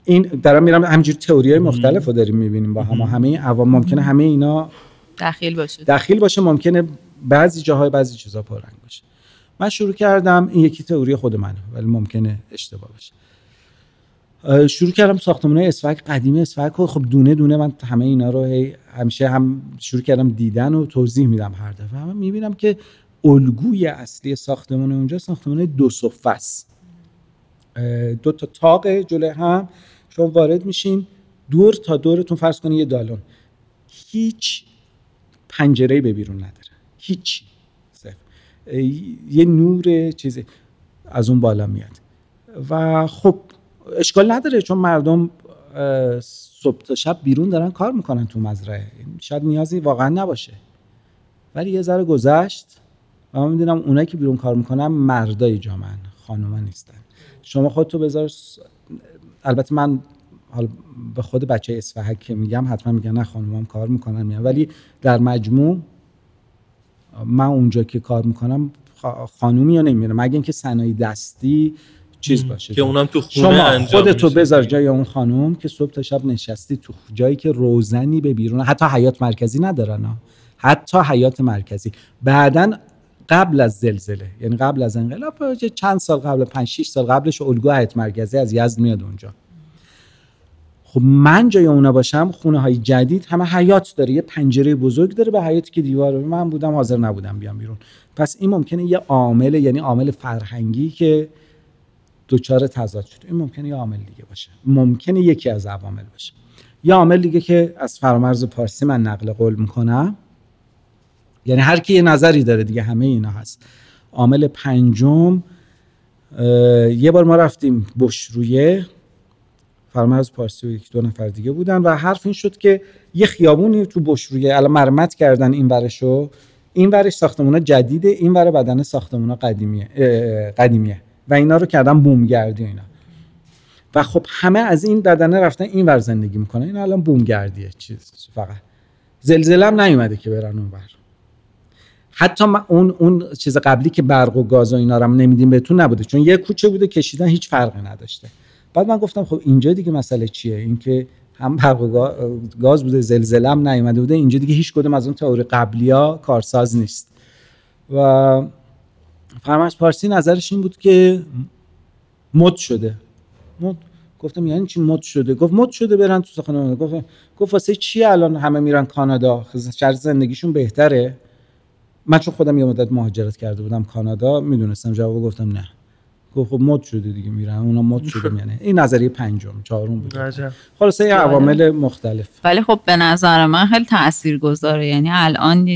این دارم میرم همینجور تئوری های مختلف رو داریم می‌بینیم با هم همه عوام. ممکنه همه اینا دخیل باشه. دخیل باشه. ممکنه بعضی جاهای بعضی چیزا پررنگ باشه. من شروع کردم. این یکی تئوری خود منه. ولی ممکنه اشتباه باشه. شروع کردم ساختمان های اسفک قدیمی اسفک خب دونه دونه من همه اینا رو همیشه هم شروع کردم دیدن و توضیح میدم هر دفعه. هم می‌بینم که الگوی اصلی ساختمان اونجا ساختمان دو صفه است. دو تا تاق جلوی هم. شما وارد میشین دور تا دورتون فرض کنید یه دالون. هیچ پنجره به بیرون نداره. هیچ. یه نور چیزی از اون بالا میاد. و خب اشکال نداره چون مردم صبح تا شب بیرون دارن کار می‌کنن تو مزرعه. شاید نیازی واقعا نباشه. ولی یه ذره گذشت و من می‌دونم اونایی که بیرون کار می‌کنن مردای جامعن خانوما نیستن. شما خودتو بذار البته من حال به خود بچه اسفحک که میگم حتما میگن نه خانومام کار می‌کنن میگم ولی در مجموع من اونجا که کار می‌کنم خانومی یا نمیره مگه اینکه صنایع دستی چیز باشه. که اونم تو خونه شما خودتو بذار جای اون خانوم که صبح تا شب نشستی تو جایی که روزنی به بیرون حتی حیات مرکزی ندارن حتی حیات مرکزی. بعدا قبل از زلزله یعنی قبل از انقلاب چند سال قبل 5 6 سال قبلش الگو حیات مرکزی از یزد میاد اونجا. خب من جای اونا باشم خونه های جدید همه حیات داره. یه پنجره بزرگ داره به حیاتی که دیوار من بودم حاضر نبودم بیام بیرون. پس این ممکنه یه عامل یعنی عامل فرهنگی که دچار تضاد شد. این ممکنه یه عامل دیگه باشه. ممکنه یکی از عوامل باشه. یا عامل دیگه که از فرامرز پارسی من نقل قول می‌کنم. یعنی هر کی یه نظری داره دیگه همه اینا هست. عامل پنجم یه بار ما رفتیم بشرویه فرامرز پارسی و یک دو نفر دیگه بودن و حرف این شد که یه خیابونی تو بشرویه الان مرمت کردن این ورشو این ورش ساختمونا جدیده این ور بدن ساختمونا قدیمیه قدیمیه. و اینا رو کردن بومگردی اینا. و خب همه از این ددنه رفتن این ور زندگی می‌کنن. این الان بومگردیه چیز فقط. زلزله هم نیومده که برن اون ور. حتی اون اون چیز قبلی که برق و گاز و اینا رو نمیدیم بهتون نبوده. چون یه کوچه بوده کشیدن هیچ فرقی نداشته. بعد من گفتم خب اینجا دیگه مسئله چیه؟ اینکه هم برق و گاز بوده زلزله هم نیومده بوده. اینجا دیگه هیچ کدوم از اون تئوری قبلیا کارساز نیست. و فرمش پارسی نظرش این بود که مد شده. مد؟ گفتم یعنی چی مد شده؟ گفت مد شده برن تو ساختمان گفت گفت واسه چی الان همه میرن کانادا؟ شرط زندگیشون بهتره. من چون خودم یه مدت مهاجرت کرده بودم کانادا می‌دونستم جواب گفتم نه. گفت خب مد شده دیگه میرن اونا مد شده یعنی. این نظریه پنجم چهارم بود. خلاصه یه عوامل مختلف. ولی خب به نظر من خیلی تاثیرگذاره یعنی الان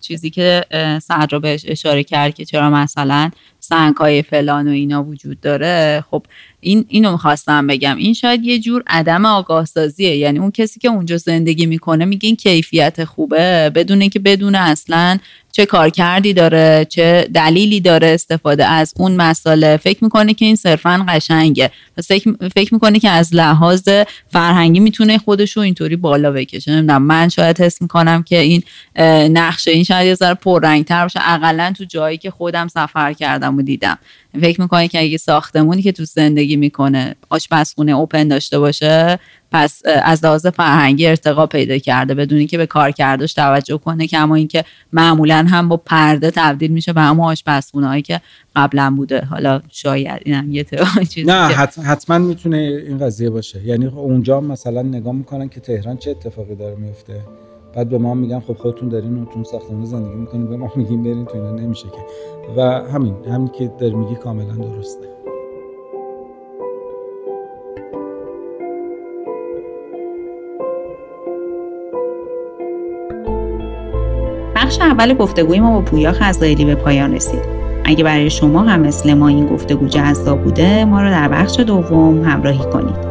چیزی که صدرا بهش اشاره کرد که چرا مثلا سنگ های فلان و اینا وجود داره. خب این اینو می‌خواستم بگم. این شاید یه جور عدم آگاه سازیه یعنی اون کسی که اونجا زندگی می‌کنه میگه این کیفیت خوبه. بدون اینکه بدونه اصلا چه کار کردی داره چه دلیلی داره استفاده از اون مسئله فکر می‌کنه که این صرفا قشنگه. فکر می‌کنه که از لحاظ فرهنگی می‌تونه خودش رو اینطوری بالا بکشه. نمی‌دونم. من شاید حس می‌کنم که این نقشه این شاید یه ذره پررنگتر باشه. اقلا تو جایی که خودم سفر کردم و دیدم. فکر می‌کنه که اگه ساختمونی که تو زندگی می‌کنه آشپزخونه اوپن داشته باشه پس از لحاظ فرهنگی ارتقا پیدا کرده بدونی که به کار کردش توجه کنه که اما اینکه معمولا هم با پرده تبدیل میشه به همون آشپزخونه هایی که قبلا بوده. حالا شاید اینم یه چیزی نه حتما می‌تونه این قضیه باشه. یعنی اونجا مثلا نگاه می‌کنن که تهران چه اتفاقی داره میفته بعد به ما میگن خب خودتون دارین تو ساختمان زندگی می‌کنین به ما میگیم برین تو اینا نمیشه که. و همین همین که داری میگی کاملا درسته. بخش اول گفتگوی ما با پویا خزایلی به پایان رسید. اگه برای شما هم مثل ما این گفتگو جذاب بوده ما رو در بخش دوم همراهی کنید.